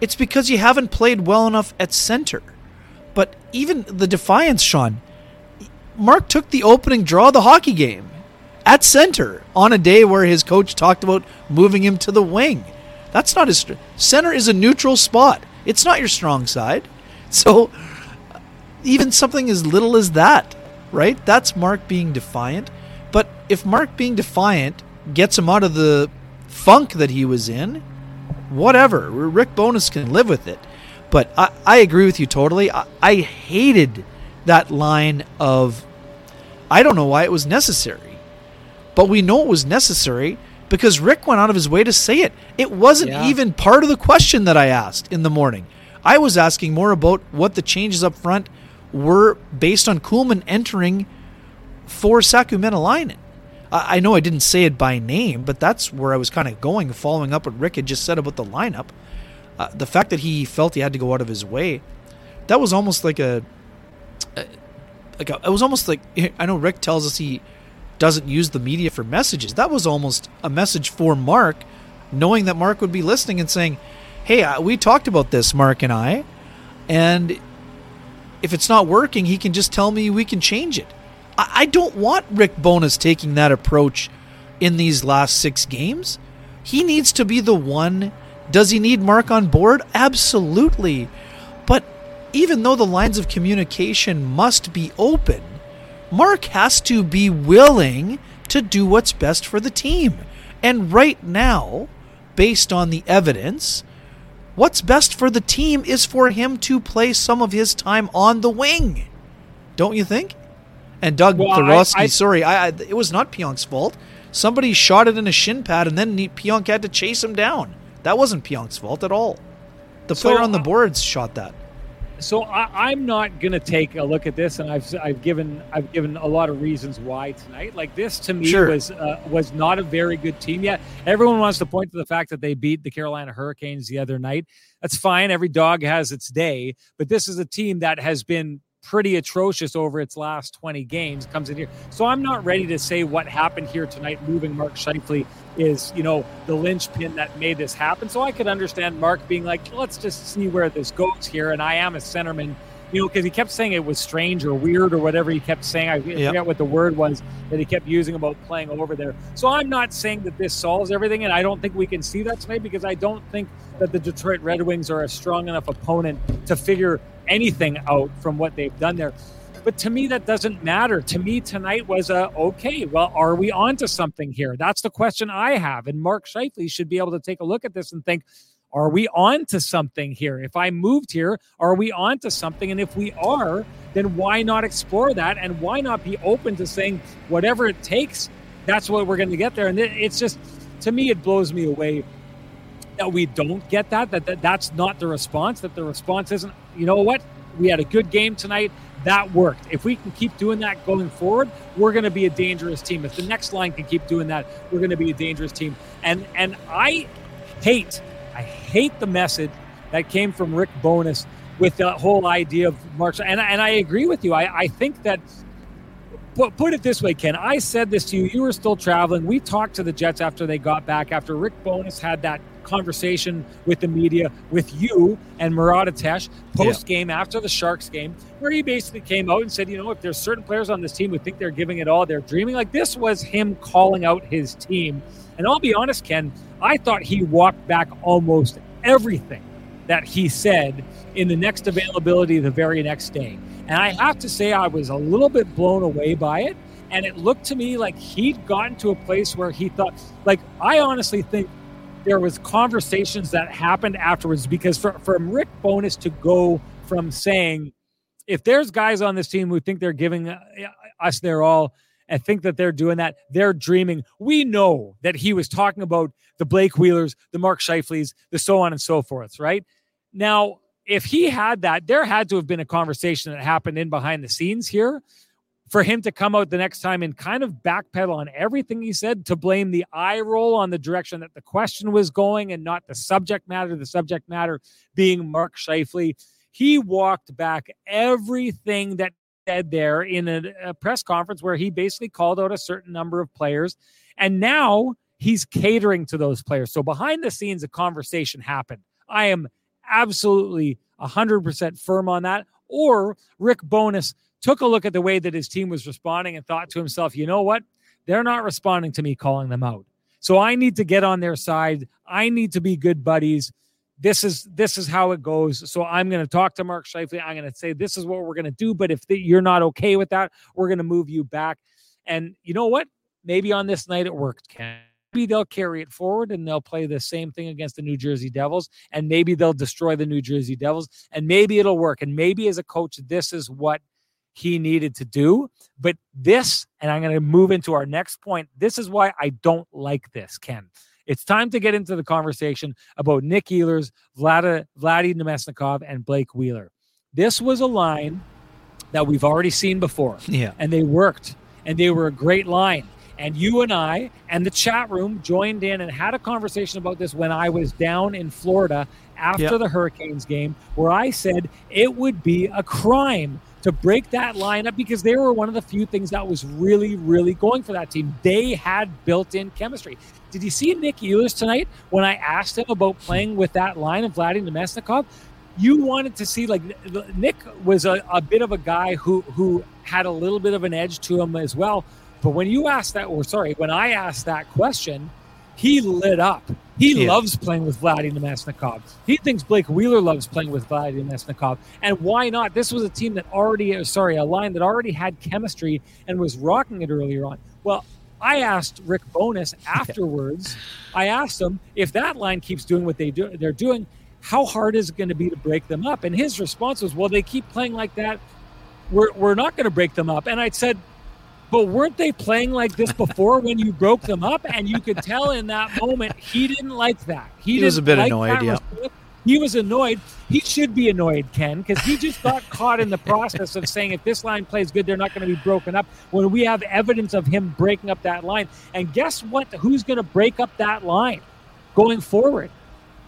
it's because you haven't played well enough at center. But even the defiance, Sean, Mark took the opening draw of the hockey game at center on a day where his coach talked about moving him to the wing. That's not his center is a neutral spot. It's not your strong side. So even something as little as that, right? That's Mark being defiant. But if Mark being defiant gets him out of the funk that he was in, whatever. Rick Bowness can live with it. But I, I agree with you totally. I, I hated that line of, I don't know why it was necessary. But we know it was necessary because Rick went out of his way to say it. It wasn't Yeah. even part of the question that I asked in the morning. I was asking more about what the changes up front were based on Kuhlman entering for Saku Maenalanen. I I know I didn't say it by name, but that's where I was kind of going, following up what Rick had just said about the lineup. Uh, the fact that he felt he had to go out of his way, that was almost like a, a- like a, it was almost like I know Rick tells us he doesn't use the media for messages. That was almost a message for Mark, knowing that Mark would be listening and saying, "Hey, uh, we talked about this, Mark and I, and if it's not working, he can just tell me we can change it." I, I don't want Rick Bowness taking that approach in these last six games. He needs to be the one. Does he need Mark on board? Absolutely. But even though the lines of communication must be open, Mark has to be willing to do what's best for the team. And right now, based on the evidence, what's best for the team is for him to play some of his time on the wing. Don't you think? And Doug Well, I- I- sorry, I, I, it was not Pionk's fault. Somebody shot it in a shin pad, and then he- Pionk had to chase him down. That wasn't Pionk's fault at all. The So, player on the boards shot that. So I, I'm not going to take a look at this, and I've I've given I've given a lot of reasons why tonight. Like this to me Sure. was uh, was not a very good team yet. Everyone wants to point to the fact that they beat the Carolina Hurricanes the other night. That's fine. Every dog has its day, but this is a team that has been pretty atrocious over its last 20 games. Comes in here, so I'm not ready to say what happened here tonight. Moving Mark Scheifele is you know the linchpin that made this happen. So I could understand Mark being like, let's just see where this goes here. And I am a centerman, you know, because he kept saying it was strange or weird or whatever he kept saying. I Yep. forget what the word was that he kept using about playing over there. So I'm not saying that this solves everything, and I don't think we can see that tonight because I don't think that the Detroit Red Wings are a strong enough opponent to figure anything out from what they've done there. But to me, that doesn't matter. To me, tonight was a okay. Well, are we on to something here? That's the question I have. And Mark Scheifele should be able to take a look at this and think, are we on to something here? If I moved here, are we on to something? And if we are, then why not explore that? And why not be open to saying whatever it takes, that's what we're going to get there? And it's just, to me, it blows me away that we don't get that, that, that that's not the response, that the response isn't, you know what? We had a good game tonight. that worked. If we can keep doing that going forward, we're going to be a dangerous team. If the next line can keep doing that, we're going to be a dangerous team. And and I hate, I hate the message that came from Rick Bowness with the whole idea of March. And and I agree with you. I, I think that. Put, put it this way, Ken. I said this to you. You were still traveling. We talked to the Jets after they got back. After Rick Bowness had that conversation with the media, with you and Murat Ates post game yeah. after the Sharks game, where he basically came out and said, you know, if there's certain players on this team who think they're giving it all, they're dreaming. Like this was him calling out his team. And I'll be honest, Ken, I thought he walked back almost everything that he said in the next availability the very next day. And I have to say, I was a little bit blown away by it. And it looked to me like he'd gotten to a place where he thought, like, I honestly think there was conversations that happened afterwards because for, from Rick Bowness to go from saying, if there's guys on this team who think they're giving uh, us their all and think that they're doing that, they're dreaming. We know that he was talking about the Blake Wheelers, the Mark Scheifele's, the so on and so forth, right? Now, if he had that, there had to have been a conversation that happened in behind the scenes here for him to come out the next time and kind of backpedal on everything he said to blame the eye roll on the direction that the question was going and not the subject matter, the subject matter being Mark Scheifele. He walked back everything that said there in a, a press conference where he basically called out a certain number of players. And now he's catering to those players. So behind the scenes, a conversation happened. I am absolutely 100% firm on that. Or Rick Bowness took a look at the way that his team was responding and thought to himself, you know what? They're not responding to me calling them out. So I need to get on their side. I need to be good buddies. This is this is how it goes. So I'm going to talk to Mark Scheifele. I'm going to say this is what we're going to do. But if the, you're not okay with that, we're going to move you back. And you know what? Maybe on this night it worked, Ken maybe they'll carry it forward and they'll play the same thing against the New Jersey Devils, and maybe they'll destroy the New Jersey Devils, and maybe it'll work. And maybe as a coach, this is what he needed to do. But this, and I'm going to move into our next point. This is why I don't like this, Ken. It's time to get into the conversation about Nick Ehlers, Vlad, Vladdy Namestnikov, and Blake Wheeler. This was a line that we've already seen before. Yeah. And they worked, and they were a great line. And you and I and the chat room joined in and had a conversation about this when I was down in Florida after yep. the Hurricanes game, where I said it would be a crime to break that lineup because they were one of the few things that was really, really going for that team. They had built in chemistry. Did you see Nick Ehlers tonight when I asked him about playing with that line of Vladimir Namestnikov? You wanted to see like Nick was a, a bit of a guy who who had a little bit of an edge to him as well. But when you asked that, or sorry, when I asked that question, he lit up. He yeah. loves playing with Vladimir Namestnikov. He thinks Blake Wheeler loves playing with Vladimir Namestnikov. And why not? This was a team that already, uh, sorry, a line that already had chemistry and was rocking it earlier on. Well, I asked Rick Bowness afterwards. I asked him if that line keeps doing what they do, they're doing. How hard is it going to be to break them up? And his response was, "Well, they keep playing like that. We're we're not going to break them up." And I said, but weren't they playing like this before when you broke them up? And you could tell in that moment he didn't like that. He, he was a bit like annoyed. Yeah, he was annoyed. He should be annoyed, Ken, because he just got caught in the process of saying if this line plays good, they're not going to be broken up. When we have evidence of him breaking up that line, and guess what? Who's going to break up that line going forward?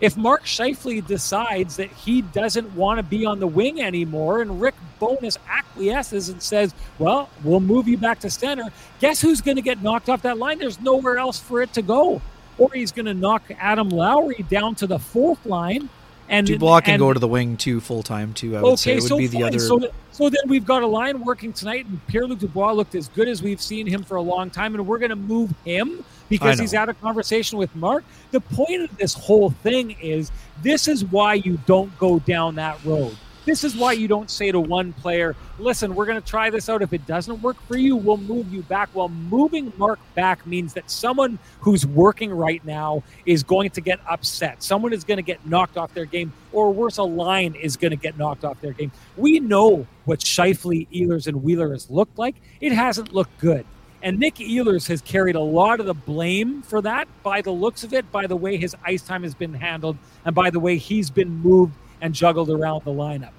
If Mark Scheifele decides that he doesn't want to be on the wing anymore and Rick Bowness acquiesces and says, well, we'll move you back to center, guess who's going to get knocked off that line? There's nowhere else for it to go. Or he's going to knock Adam Lowry down to the fourth line. And Dubois can and, go to the wing too, full time too. I would okay, say it would so be the other. So, so then we've got a line working tonight, and Pierre Luc Dubois looked as good as we've seen him for a long time, and we're going to move him because he's had a conversation with Mark. The point of this whole thing is this is why you don't go down that road. This is why you don't say to one player, listen, we're going to try this out. If it doesn't work for you, we'll move you back. Well, moving Mark back means that someone who's working right now is going to get upset. Someone is going to get knocked off their game, or worse, a line is going to get knocked off their game. We know what Scheifele, Ehlers, and Wheeler has looked like. It hasn't looked good. And Nick Ehlers has carried a lot of the blame for that by the looks of it, by the way his ice time has been handled, and by the way he's been moved and juggled around the lineup.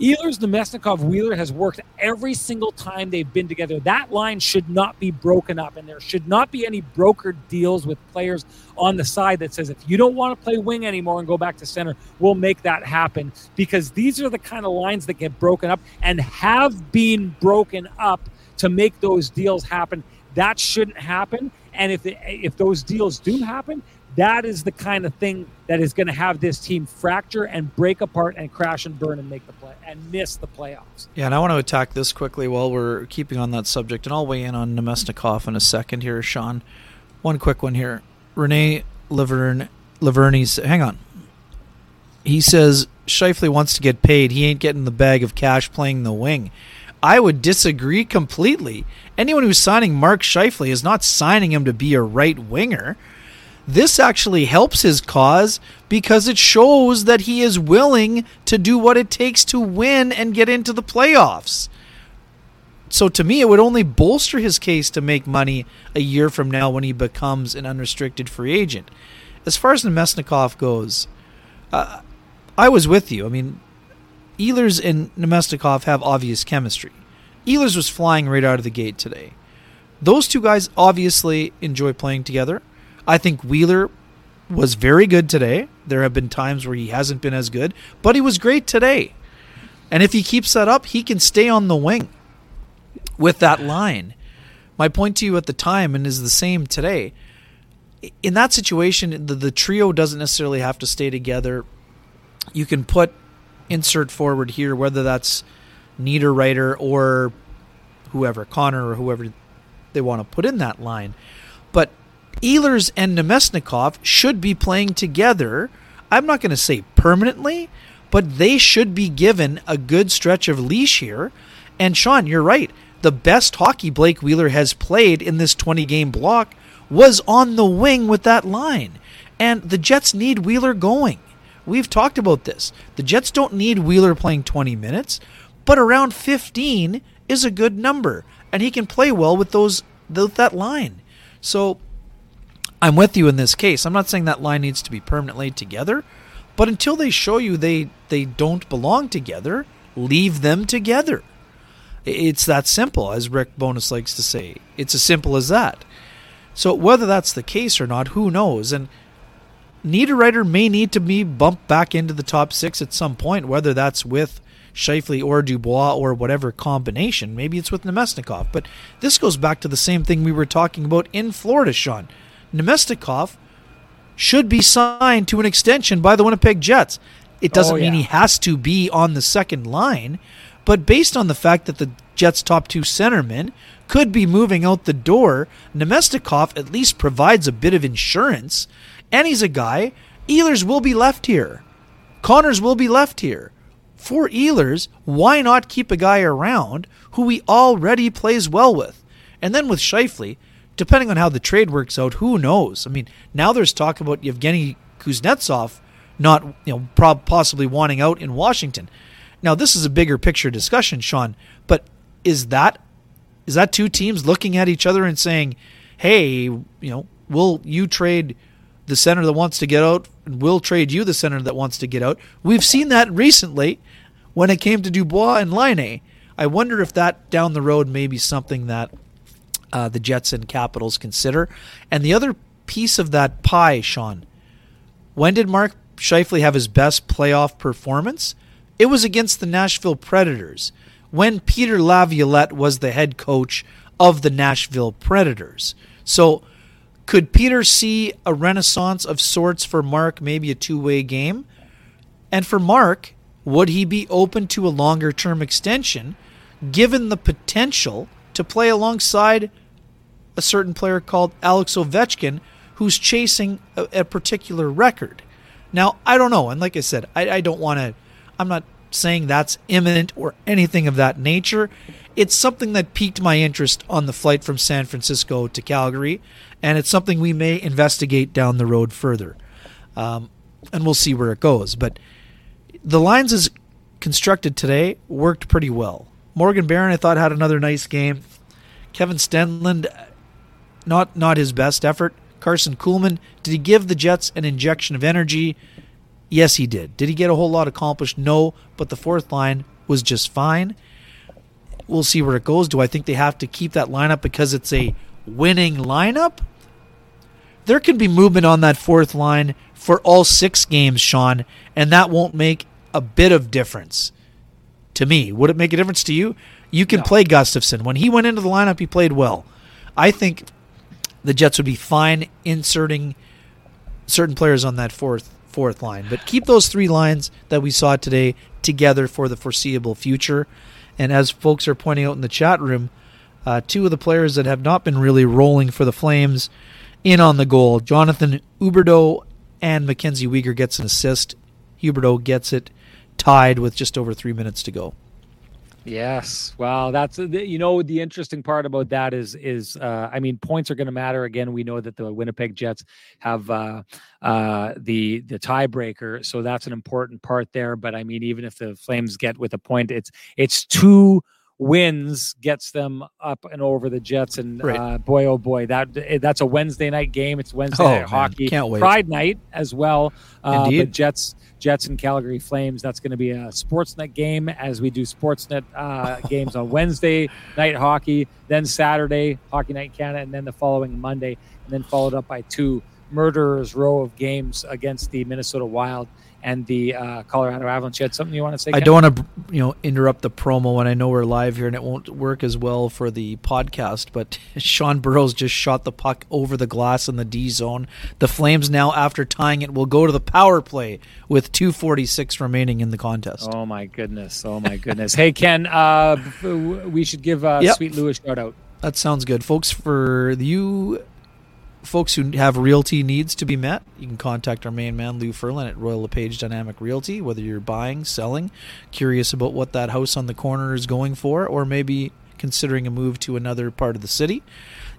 Ehlers, Namestnikov, Wheeler has worked every single time they've been together. That line should not be broken up, and there should not be any brokered deals with players on the side that says if you don't want to play wing anymore and go back to center, we'll make that happen. Because these are the kind of lines that get broken up and have been broken up to make those deals happen. That shouldn't happen. And if if those deals do happen, that is the kind of thing that is going to have this team fracture and break apart and crash and burn and make the play and miss the playoffs. Yeah, and I want to attack this quickly while we're keeping on that subject, and I'll weigh in on Namestnikov in a second here, Sean. One quick one here. Renee Laverne Laverne's hang on. He says Scheifele wants to get paid. He ain't getting the bag of cash playing the wing. I would disagree completely. Anyone who's signing Mark Scheifele is not signing him to be a right winger. This actually helps his cause because it shows that he is willing to do what it takes to win and get into the playoffs. So to me, it would only bolster his case to make money a year from now when he becomes an unrestricted free agent. As far as Namestnikov goes, uh, I was with you. I mean, Ehlers and Namestnikov have obvious chemistry. Ehlers was flying right out of the gate today. Those two guys obviously enjoy playing together. I think Wheeler was very good today. There have been times where he hasn't been as good, but he was great today. And if he keeps that up, he can stay on the wing with that line. My point to you at the time, and is the same today, in that situation, the, the trio doesn't necessarily have to stay together. You can put insert forward here, whether that's Niederreiter or whoever, Connor or whoever they want to put in that line. But Ehlers and Namestnikov should be playing together. I'm not going to say permanently, but they should be given a good stretch of leash here. And Sean, you're right. The best hockey Blake Wheeler has played in this 20 game block was on the wing with that line. And the Jets need Wheeler going. We've talked about this. The Jets don't need Wheeler playing 20 minutes, but around 15 is a good number, and he can play well with those with that line. So I'm with you in this case. I'm not saying that line needs to be permanently together, but until they show you they they don't belong together, leave them together. It's that simple, as Rick Bowness likes to say. It's as simple as that. So whether that's the case or not, who knows? And Niederreiter may need to be bumped back into the top six at some point, whether that's with Scheifele or Dubois or whatever combination. Maybe it's with Namestnikov. But this goes back to the same thing we were talking about in Florida, Sean. Namestnikov should be signed to an extension by the Winnipeg Jets. It oh, doesn't oh, yeah. mean he has to be on the second line, but based on the fact that the Jets' top two centermen could be moving out the door, Namestnikov at least provides a bit of insurance, and he's a guy. Ehlers will be left here. Connors will be left here. For Ehlers, why not keep a guy around who he already plays well with? And then with Scheifele, depending on how the trade works out, who knows? I mean, now there's talk about Yevgeny Kuznetsov not, you know, possibly wanting out in Washington. Now, this is a bigger picture discussion, Sean, but is that is that two teams looking at each other and saying, "Hey, you know, will you trade the center that wants to get out, and we'll trade you the center that wants to get out?" We've seen that recently when it came to Dubois and Laine. I wonder if that down the road may be something that uh, the Jets and Capitals consider. And the other piece of that pie, Sean, when did Mark Scheifele have his best playoff performance? It was against the Nashville Predators when Peter Laviolette was the head coach of the Nashville Predators. So, could Peter see a renaissance of sorts for Mark, maybe a two way game? And for Mark, would he be open to a longer term extension given the potential to play alongside a certain player called Alex Ovechkin who's chasing a, a particular record. Now, I don't know. And like I said, I, I don't want to, I'm not saying that's imminent or anything of that nature. It's something that piqued my interest on the flight from San Francisco to Calgary, and it's something we may investigate down the road further. Um, and we'll see where it goes. But the lines as constructed today worked pretty well. Morgan Barron, I thought, had another nice game. Kevin Stenlund, not not his best effort. Karson Kuhlman, did he give the Jets an injection of energy? Yes, he did. Did he get a whole lot accomplished? No, but the fourth line was just fine. We'll see where it goes. Do I think they have to keep that lineup because it's a winning lineup? There can be movement on that fourth line for all six games, Sean, and that won't make a bit of difference to me. Would it make a difference to you? You can No. play Gustafsson. When he went into the lineup, he played well. I think the Jets would be fine inserting certain players on that fourth fourth line, but keep those three lines that we saw today together for the foreseeable future. And as folks are pointing out in the chat room, uh, two of the players that have not been really rolling for the Flames in on the goal, Jonathan Huberdeau and Mackenzie Weegar gets an assist. Huberdeau gets it tied with just over three minutes to go. Yes. Wow. That's you know the interesting part about that is is uh, I mean points are going to matter again. We know that the Winnipeg Jets have uh, uh, the the tiebreaker, so that's an important part there. But I mean, even if the Flames get with a point, it's it's two wins gets them up and over the Jets. And Right. uh, boy, oh boy, that that's a Wednesday night game. It's Wednesday Oh, night man. hockey, Can't wait. Pride night as well. Uh, Indeed. Jets Jets and Calgary Flames. That's going to be a Sportsnet game as we do Sportsnet uh, games on Wednesday night hockey, then Saturday hockey night Canada, and then the following Monday, and then followed up by two murderers row of games against the Minnesota Wild and the uh, Colorado Avalanche. You had something you want to say? I don't want to, you know, interrupt the promo when I know we're live here and it won't work as well for the podcast. But Sean Burrows just shot the puck over the glass in the D zone. The Flames now, after tying it, will go to the power play with 2:46 remaining in the contest. Oh my goodness! Oh my goodness! hey Ken, uh, we should give uh, Yep. Sweet Lou a shout out. That sounds good, folks. For you folks who have realty needs to be met, you can contact our main man Lou Furlan at Royal LePage Dynamic Realty. Whether you're buying, selling, curious about what that house on the corner is going for, or maybe considering a move to another part of the city,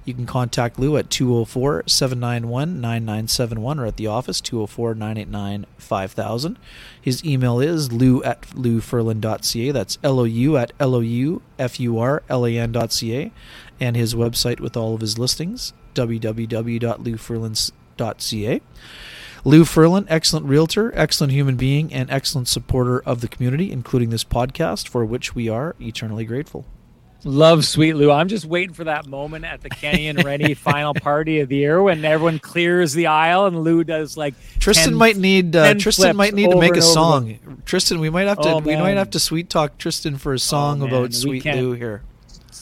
you can contact Lou at 204 791 9971 or at the office 204 989 5000. His email is lou at loufurlan.ca. That's L O U at L O U F U R L A N.ca. And his website with all of his listings www.loufurlan.ca. Lou Furlan, excellent realtor, excellent human being, and excellent supporter of the community, including this podcast, for which we are eternally grateful. Love Sweet Lou. I'm just waiting for that moment at the Kenny and Rennie final party of the year when everyone clears the aisle and Lou does like Tristan 10 might need uh, Tristan might need to make a over song. Tristan, we might have to Oh, we might have to sweet talk Tristan for a song we about Sweet Lou here.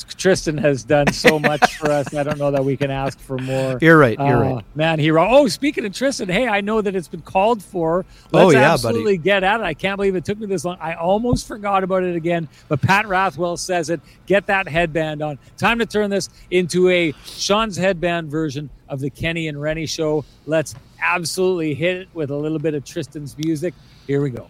Tristan has done so much for us. I don't know that we can ask for more. You're right. You're Uh, right. Man, hero. Oh, speaking of Tristan, hey, I know that it's been called for. Oh, Let's yeah, buddy. absolutely get at it. I can't believe it took me this long. I almost forgot about it again, but Pat Rathwell says it. Get that headband on. Time to turn this into a Sean's headband version of the Kenny and Rennie show. Let's absolutely hit it with a little bit of Tristan's music. Here we go.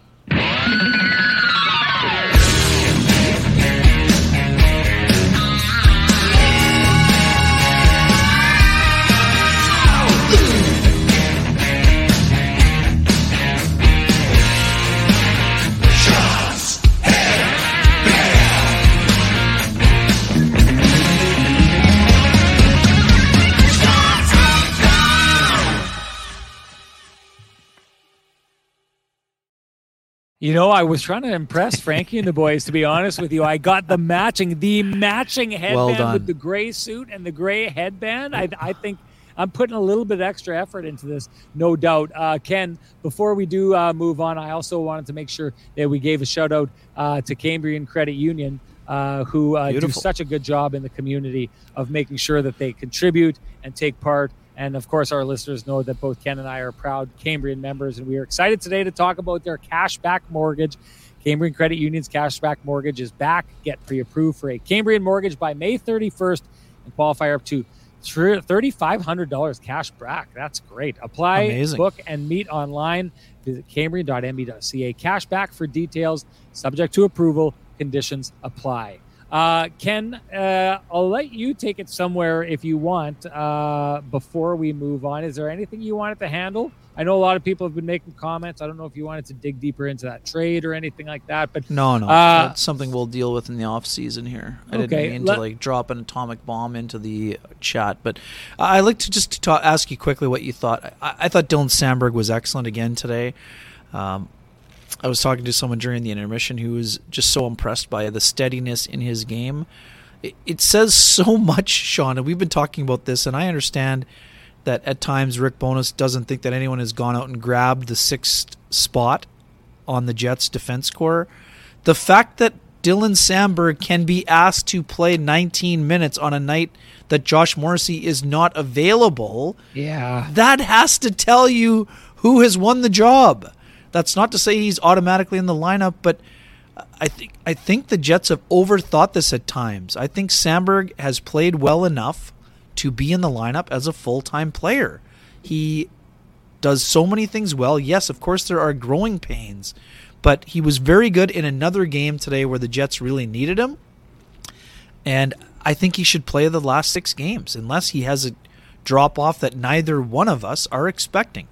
You know, I was trying to impress Frankie and the boys. To be honest with you, I got the matching, the matching headband done. with the gray suit and the gray headband. I, I think I'm putting a little bit extra effort into this, no doubt. Uh, Ken, before we do uh, move on, I also wanted to make sure that we gave a shout out uh, to Cambrian Credit Union, uh, who uh, do such a good job in the community of making sure that they contribute and take part. And of course, our listeners know that both Ken and I are proud Cambrian members, and we are excited today to talk about their cashback mortgage. Cambrian Credit Union's cashback mortgage is back. Get pre-approved for a Cambrian mortgage by May 31st and qualify up to $3,500 cash back. That's great. Apply, Amazing. book, and meet online. Visit cambrian.mb.ca. Cashback for details. Subject to approval. Conditions apply. Uh, Ken, uh, I'll let you take it somewhere if you want uh, before we move on. Is there anything you wanted to handle? I know a lot of people have been making comments. I don't know if you wanted to dig deeper into that trade or anything like that, but No, no, Uh, that's something we'll deal with in the off season here. I Okay, didn't mean let- to like drop an atomic bomb into the chat, but I- like to just ta- ask you quickly what you thought. I, I thought Dylan Samberg was excellent again today. Um, I was talking to someone during the intermission who was just so impressed by the steadiness in his game. It, it says so much, Sean, and we've been talking about this, and I understand that at times Rick Bowness doesn't think that anyone has gone out and grabbed the sixth spot on the Jets defense core. The fact that Dylan Samberg can be asked to play 19 minutes on a night that Josh Morrissey is not available. Yeah. That has to tell you who has won the job. That's not to say he's automatically in the lineup, but I think I think the Jets have overthought this at times. I think Samberg has played well enough to be in the lineup as a full-time player. He does so many things well. Yes, of course there are growing pains, but he was very good in another game today where the Jets really needed him. And I think he should play the last 6 games unless he has a drop off that neither one of us are expecting.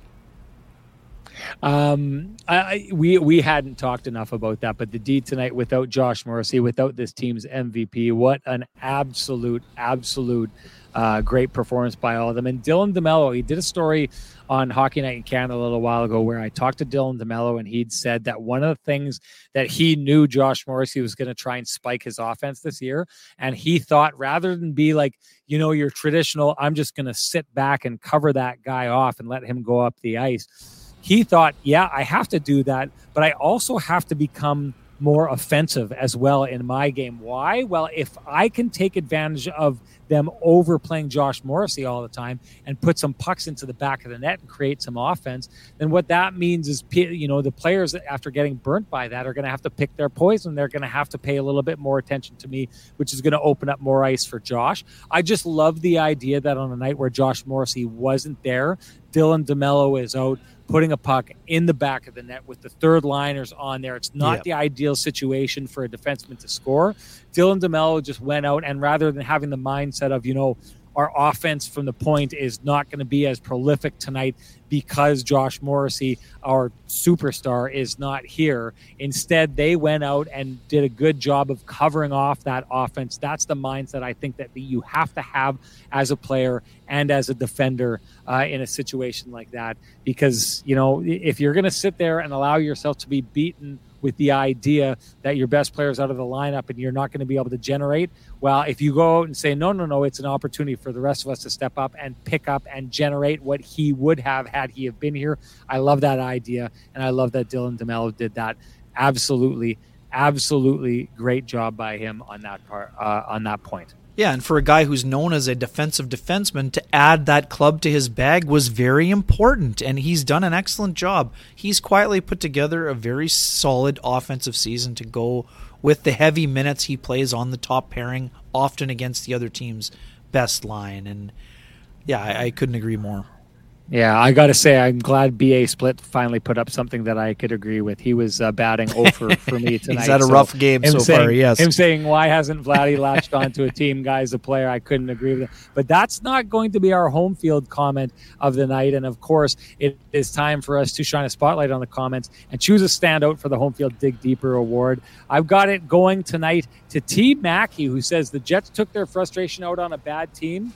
Um, I, we we hadn't talked enough about that, but the D tonight without Josh Morrissey, without this team's MVP, what an absolute, absolute uh, great performance by all of them. And Dylan DeMelo, he did a story on Hockey Night in Canada a little while ago where I talked to Dylan DeMelo and he'd said that one of the things that he knew Josh Morrissey was going to try and spike his offense this year. And he thought rather than be like, you know, your traditional, I'm just going to sit back and cover that guy off and let him go up the ice he thought, yeah, I have to do that, but I also have to become more offensive as well in my game. Why? Well, if I can take advantage of them overplaying Josh Morrissey all the time and put some pucks into the back of the net and create some offense, then what that means is, you know, the players after getting burnt by that are going to have to pick their poison. They're going to have to pay a little bit more attention to me, which is going to open up more ice for Josh. I just love the idea that on a night where Josh Morrissey wasn't there, Dylan DeMelo is out putting a puck in the back of the net with the third liners on there. It's not yep. the ideal situation for a defenseman to score. Dylan DeMelo just went out and rather than having the mindset of, you know, our offense from the point is not going to be as prolific tonight because Josh Morrissey, our superstar, is not here. Instead, they went out and did a good job of covering off that offense. That's the mindset I think that you have to have as a player and as a defender uh, in a situation like that. Because, you know, if you're going to sit there and allow yourself to be beaten with the idea that your best players out of the lineup and you're not going to be able to generate. Well, if you go out and say, no, no, no, it's an opportunity for the rest of us to step up and pick up and generate what he would have had he have been here. I love that idea. And I love that Dylan DeMelo did that. Absolutely, absolutely great job by him on that part, uh, on that point. Yeah, and for a guy who's known as a defensive defenseman to add that club to his bag was very important, and he's done an excellent job. He's quietly put together a very solid offensive season to go with the heavy minutes he plays on the top pairing, often against the other team's best line. And yeah, I, I couldn't agree more. Yeah, I got to say, I'm glad BA Split finally put up something that I could agree with. He was uh, batting over for me tonight. He's had a so rough game so saying, far, yes. Him saying, why hasn't Vladdy latched onto a team, guys, a player, I couldn't agree with it. But that's not going to be our home field comment of the night. And of course, it is time for us to shine a spotlight on the comments and choose a standout for the home field Dig Deeper award. I've got it going tonight to T. Mackey, who says the Jets took their frustration out on a bad team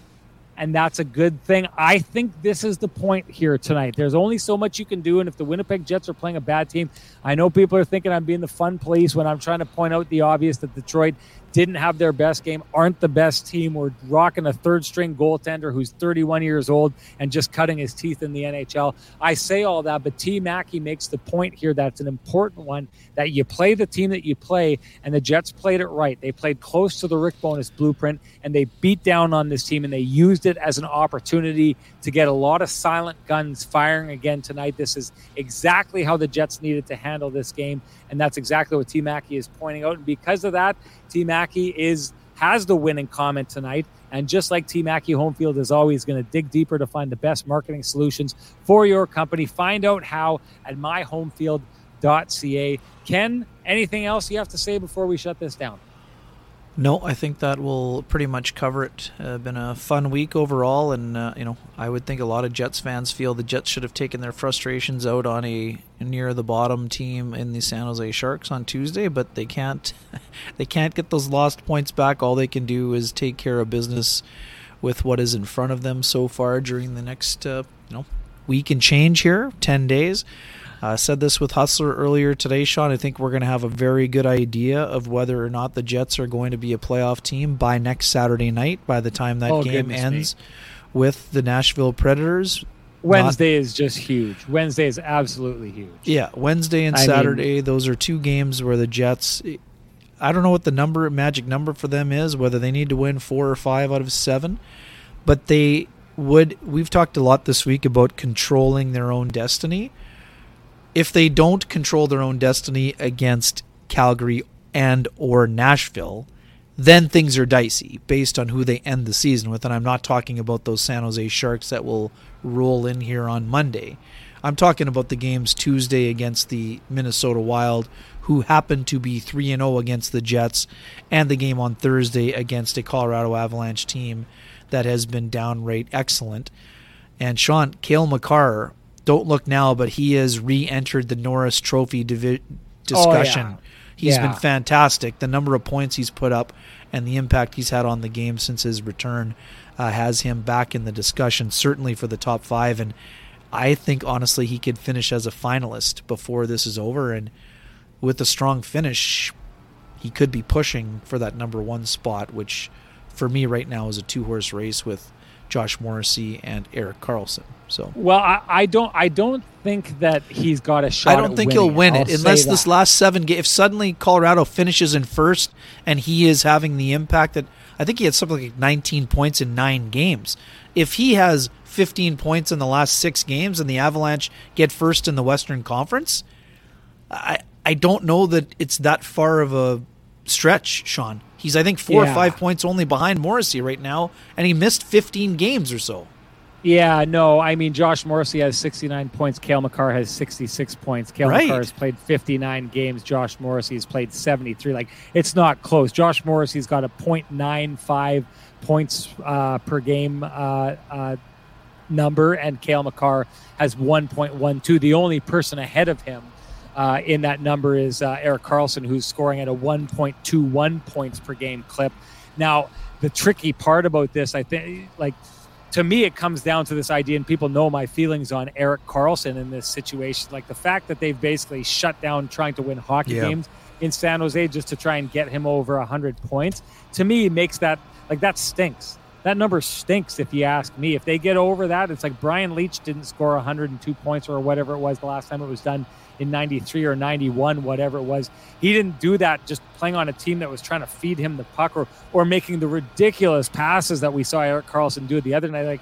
and that's a good thing. I think this is the point here tonight. There's only so much you can do, and if the Winnipeg Jets are playing a bad team, I know people are thinking I'm being the fun police when I'm trying to point out the obvious that Detroit didn't have their best game, aren't the best team. We're rocking a third string goaltender who's 31 years old and just cutting his teeth in the NHL. I say all that, but T. Mackey makes the point here that's an important one that you play the team that you play, and the Jets played it right. They played close to the Rick Bowness blueprint, and they beat down on this team, and they used it as an opportunity to get a lot of silent guns firing again tonight. This is exactly how the Jets needed to handle this game, and that's exactly what T. Mackey is pointing out. And because of that, T. Mackey is has the winning comment tonight. And just like T. Mackey Homefield is always going to dig deeper to find the best marketing solutions for your company. Find out how at myhomefield.ca. Ken, anything else you have to say before we shut this down? No, I think that will pretty much cover it. Uh, been a fun week overall, and uh, you know, I would think a lot of Jets fans feel the Jets should have taken their frustrations out on a near the bottom team in the San Jose Sharks on Tuesday, but they can't. they can't get those lost points back. All they can do is take care of business with what is in front of them so far during the next, uh, you know, week and change here, ten days. Uh, said this with Hustler earlier today, Sean. I think we're going to have a very good idea of whether or not the Jets are going to be a playoff team by next Saturday night. By the time that Oh, game ends with the Nashville Predators, Wednesday is just huge. Wednesday is absolutely huge. Yeah, Wednesday and I mean- Saturday. those are two games where the Jets. I don't know what the number magic number for them is. Whether they need to win four or five out of seven, but they would. We've talked a lot this week about controlling their own destiny. If they don't control their own destiny against Calgary and or Nashville, then things are dicey based on who they end the season with. And I'm not talking about those San Jose Sharks that will roll in here on Monday. I'm talking about the games Tuesday against the Minnesota Wild, who happen to be 3 and 0 against the Jets, and the game on Thursday against a Colorado Avalanche team that has been downright excellent. And Sean, Cale Makar, don't look now, but he has re entered the Norris Trophy divi- discussion. Oh, yeah. He's Yeah. been fantastic. The number of points he's put up and the impact he's had on the game since his return uh, has him back in the discussion, certainly for the top five. And I think, honestly, he could finish as a finalist before this is over. And with a strong finish, he could be pushing for that number one spot, which for me right now is a two horse race with Josh Morrissey and Erik Karlsson. So Well, I, I don't. I don't think that he's got a shot. I don't think winning he'll win I'll it unless this last seven games. If suddenly Colorado finishes in first and he is having the impact that I think he had something like 19 points in nine games. If he has 15 points in the last six games and the Avalanche get first in the Western Conference, I I don't know that it's that far of a stretch, Sean. He's I think four or five points only behind Morrissey right now, and he missed 15 games or so. Yeah, no. I mean, Josh Morrissey has 69 points. Cale Makar has 66 points. Cale Right. Makar has played 59 games. Josh Morrissey has played 73. Like, it's not close. Josh Morrissey's got a .95 points uh, per game uh, uh, number, and Cale Makar has 1.12. The only person ahead of him uh, in that number is uh, Erik Karlsson, who's scoring at a 1.21 points per game clip. Now, the tricky part about this, I think, like to me, it comes down to this idea, and people know my feelings on Erik Karlsson in this situation. Like the fact that they've basically shut down trying to win hockey Yeah. games in San Jose just to try and get him over 100 points, to me, makes that like that stinks. That number stinks if you ask me. If they get over that, it's like Brian Leetch didn't score 102 points or whatever it was the last time it was done in 93 or 91, whatever it was. He didn't do that just playing on a team that was trying to feed him the puck or, or making the ridiculous passes that we saw Erik Karlsson do the other night. Like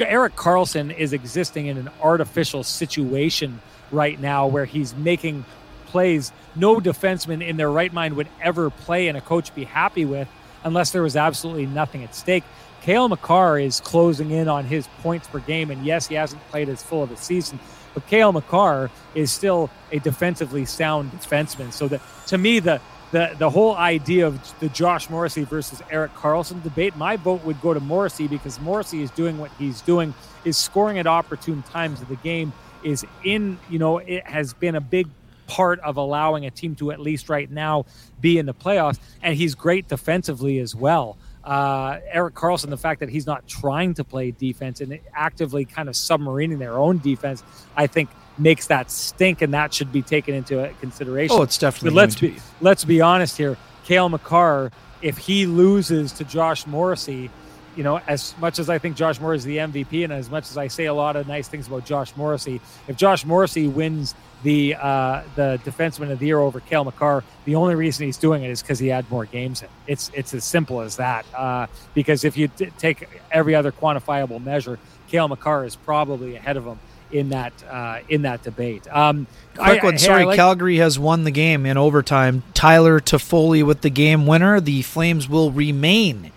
Erik Karlsson is existing in an artificial situation right now where he's making plays no defenseman in their right mind would ever play and a coach be happy with unless there was absolutely nothing at stake. Cale Makar is closing in on his points per game, and yes, he hasn't played as full of a season, but Cale Makar is still a defensively sound defenseman. So that to me, the the the whole idea of the Josh Morrissey versus Erik Karlsson debate, my vote would go to Morrissey because Morrissey is doing what he's doing, is scoring at opportune times of the game, is in you know it has been a big part of allowing a team to at least right now be in the playoffs, and he's great defensively as well. Uh, Erik Karlsson, the fact that he's not trying to play defense and actively kind of submarining their own defense, I think makes that stink, and that should be taken into consideration. Oh, it's definitely But let's to be let's be honest here. Cale Makar, if he loses to Josh Morrissey, you know, as much as I think Josh Morrissey is the MVP, and as much as I say a lot of nice things about Josh Morrissey, if Josh Morrissey wins the uh, the defenseman of the year over Cale Makar, the only reason he's doing it is because he had more games. In. It's it's as simple as that. Uh, because if you t- take every other quantifiable measure, Cale Makar is probably ahead of him in that uh, in that debate. Um, Quick I- one. hey, Sorry, like- Calgary has won the game in overtime. Tyler Toffoli with the game winner. The Flames will remain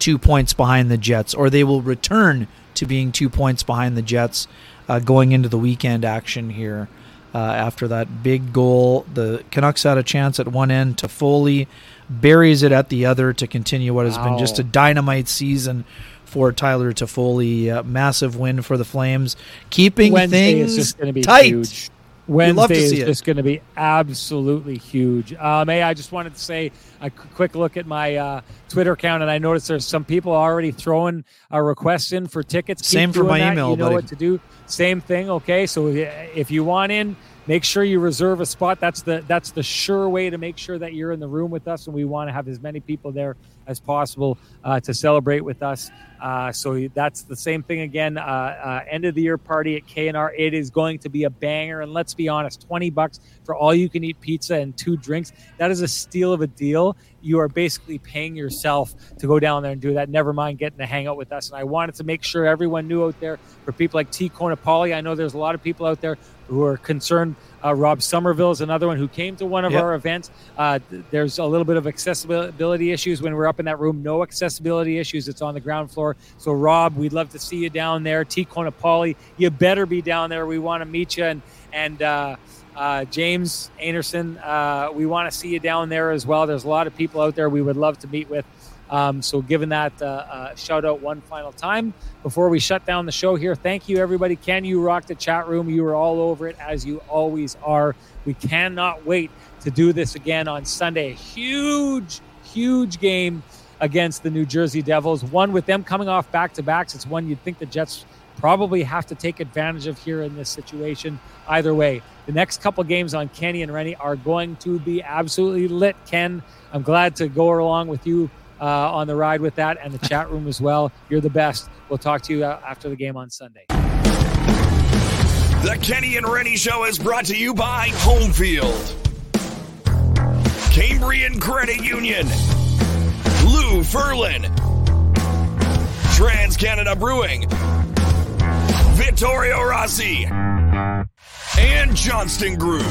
two points behind the Jets, or they will return to being two points behind the Jets uh, going into the weekend action here. Uh, after that big goal, the Canucks had a chance at one end. Toffoli buries it at the other to continue what has been just a dynamite season for Tyler Toffoli. Uh, massive win for the Flames, keeping Wednesday things is just going to be tight. huge. Wednesday is it. just going to be absolutely huge. Um, hey, I just wanted to say a quick look at my uh, Twitter account, and I noticed there's some people already throwing a request in for tickets. Keep Same for my that. email, You know buddy. what to do. Same thing. Okay, so uh, if you want in, make sure you reserve a spot. That's the that's the sure way to make sure that you're in the room with us, and we want to have as many people there as possible uh, to celebrate with us. Uh, so that's the same thing again. Uh, uh end of the year party at KNR. It is going to be a banger, and let's be honest, twenty bucks for all you can eat pizza and two drinks. That is a steal of a deal. You are basically paying yourself to go down there and do that. Never mind getting to hang out with us. And I wanted to make sure everyone knew out there for people like T. Konopali. I know there's a lot of people out there who are concerned. Uh, Rob Somerville is another one who came to one of yep. our events. Uh, there's a little bit of accessibility issues when we're up in that room. No accessibility issues. It's on the ground floor. So, Rob, we'd love to see you down there. T. Konopali, you better be down there. We want to meet you. And, and uh, uh, James Anderson, uh, we want to see you down there as well. There's a lot of people out there we would love to meet with. Um, so, given that uh, uh, shout out one final time before we shut down the show here, thank you everybody. Can you rock the chat room? You are all over it as you always are. We cannot wait to do this again on Sunday. Huge, huge game against the New Jersey Devils. One with them coming off back to backs. It's one you'd think the Jets probably have to take advantage of here in this situation. Either way, the next couple games on Kenny and Rennie are going to be absolutely lit. Ken, I'm glad to go along with you uh, on the ride with that and the chat room as well. You're the best. We'll talk to you uh, after the game on Sunday. The Kenny and Rennie Show is brought to you by Homefield, Cambrian Credit Union, Lou Ferlin, Trans Canada Brewing, Vittorio Rossi, and Johnston Group.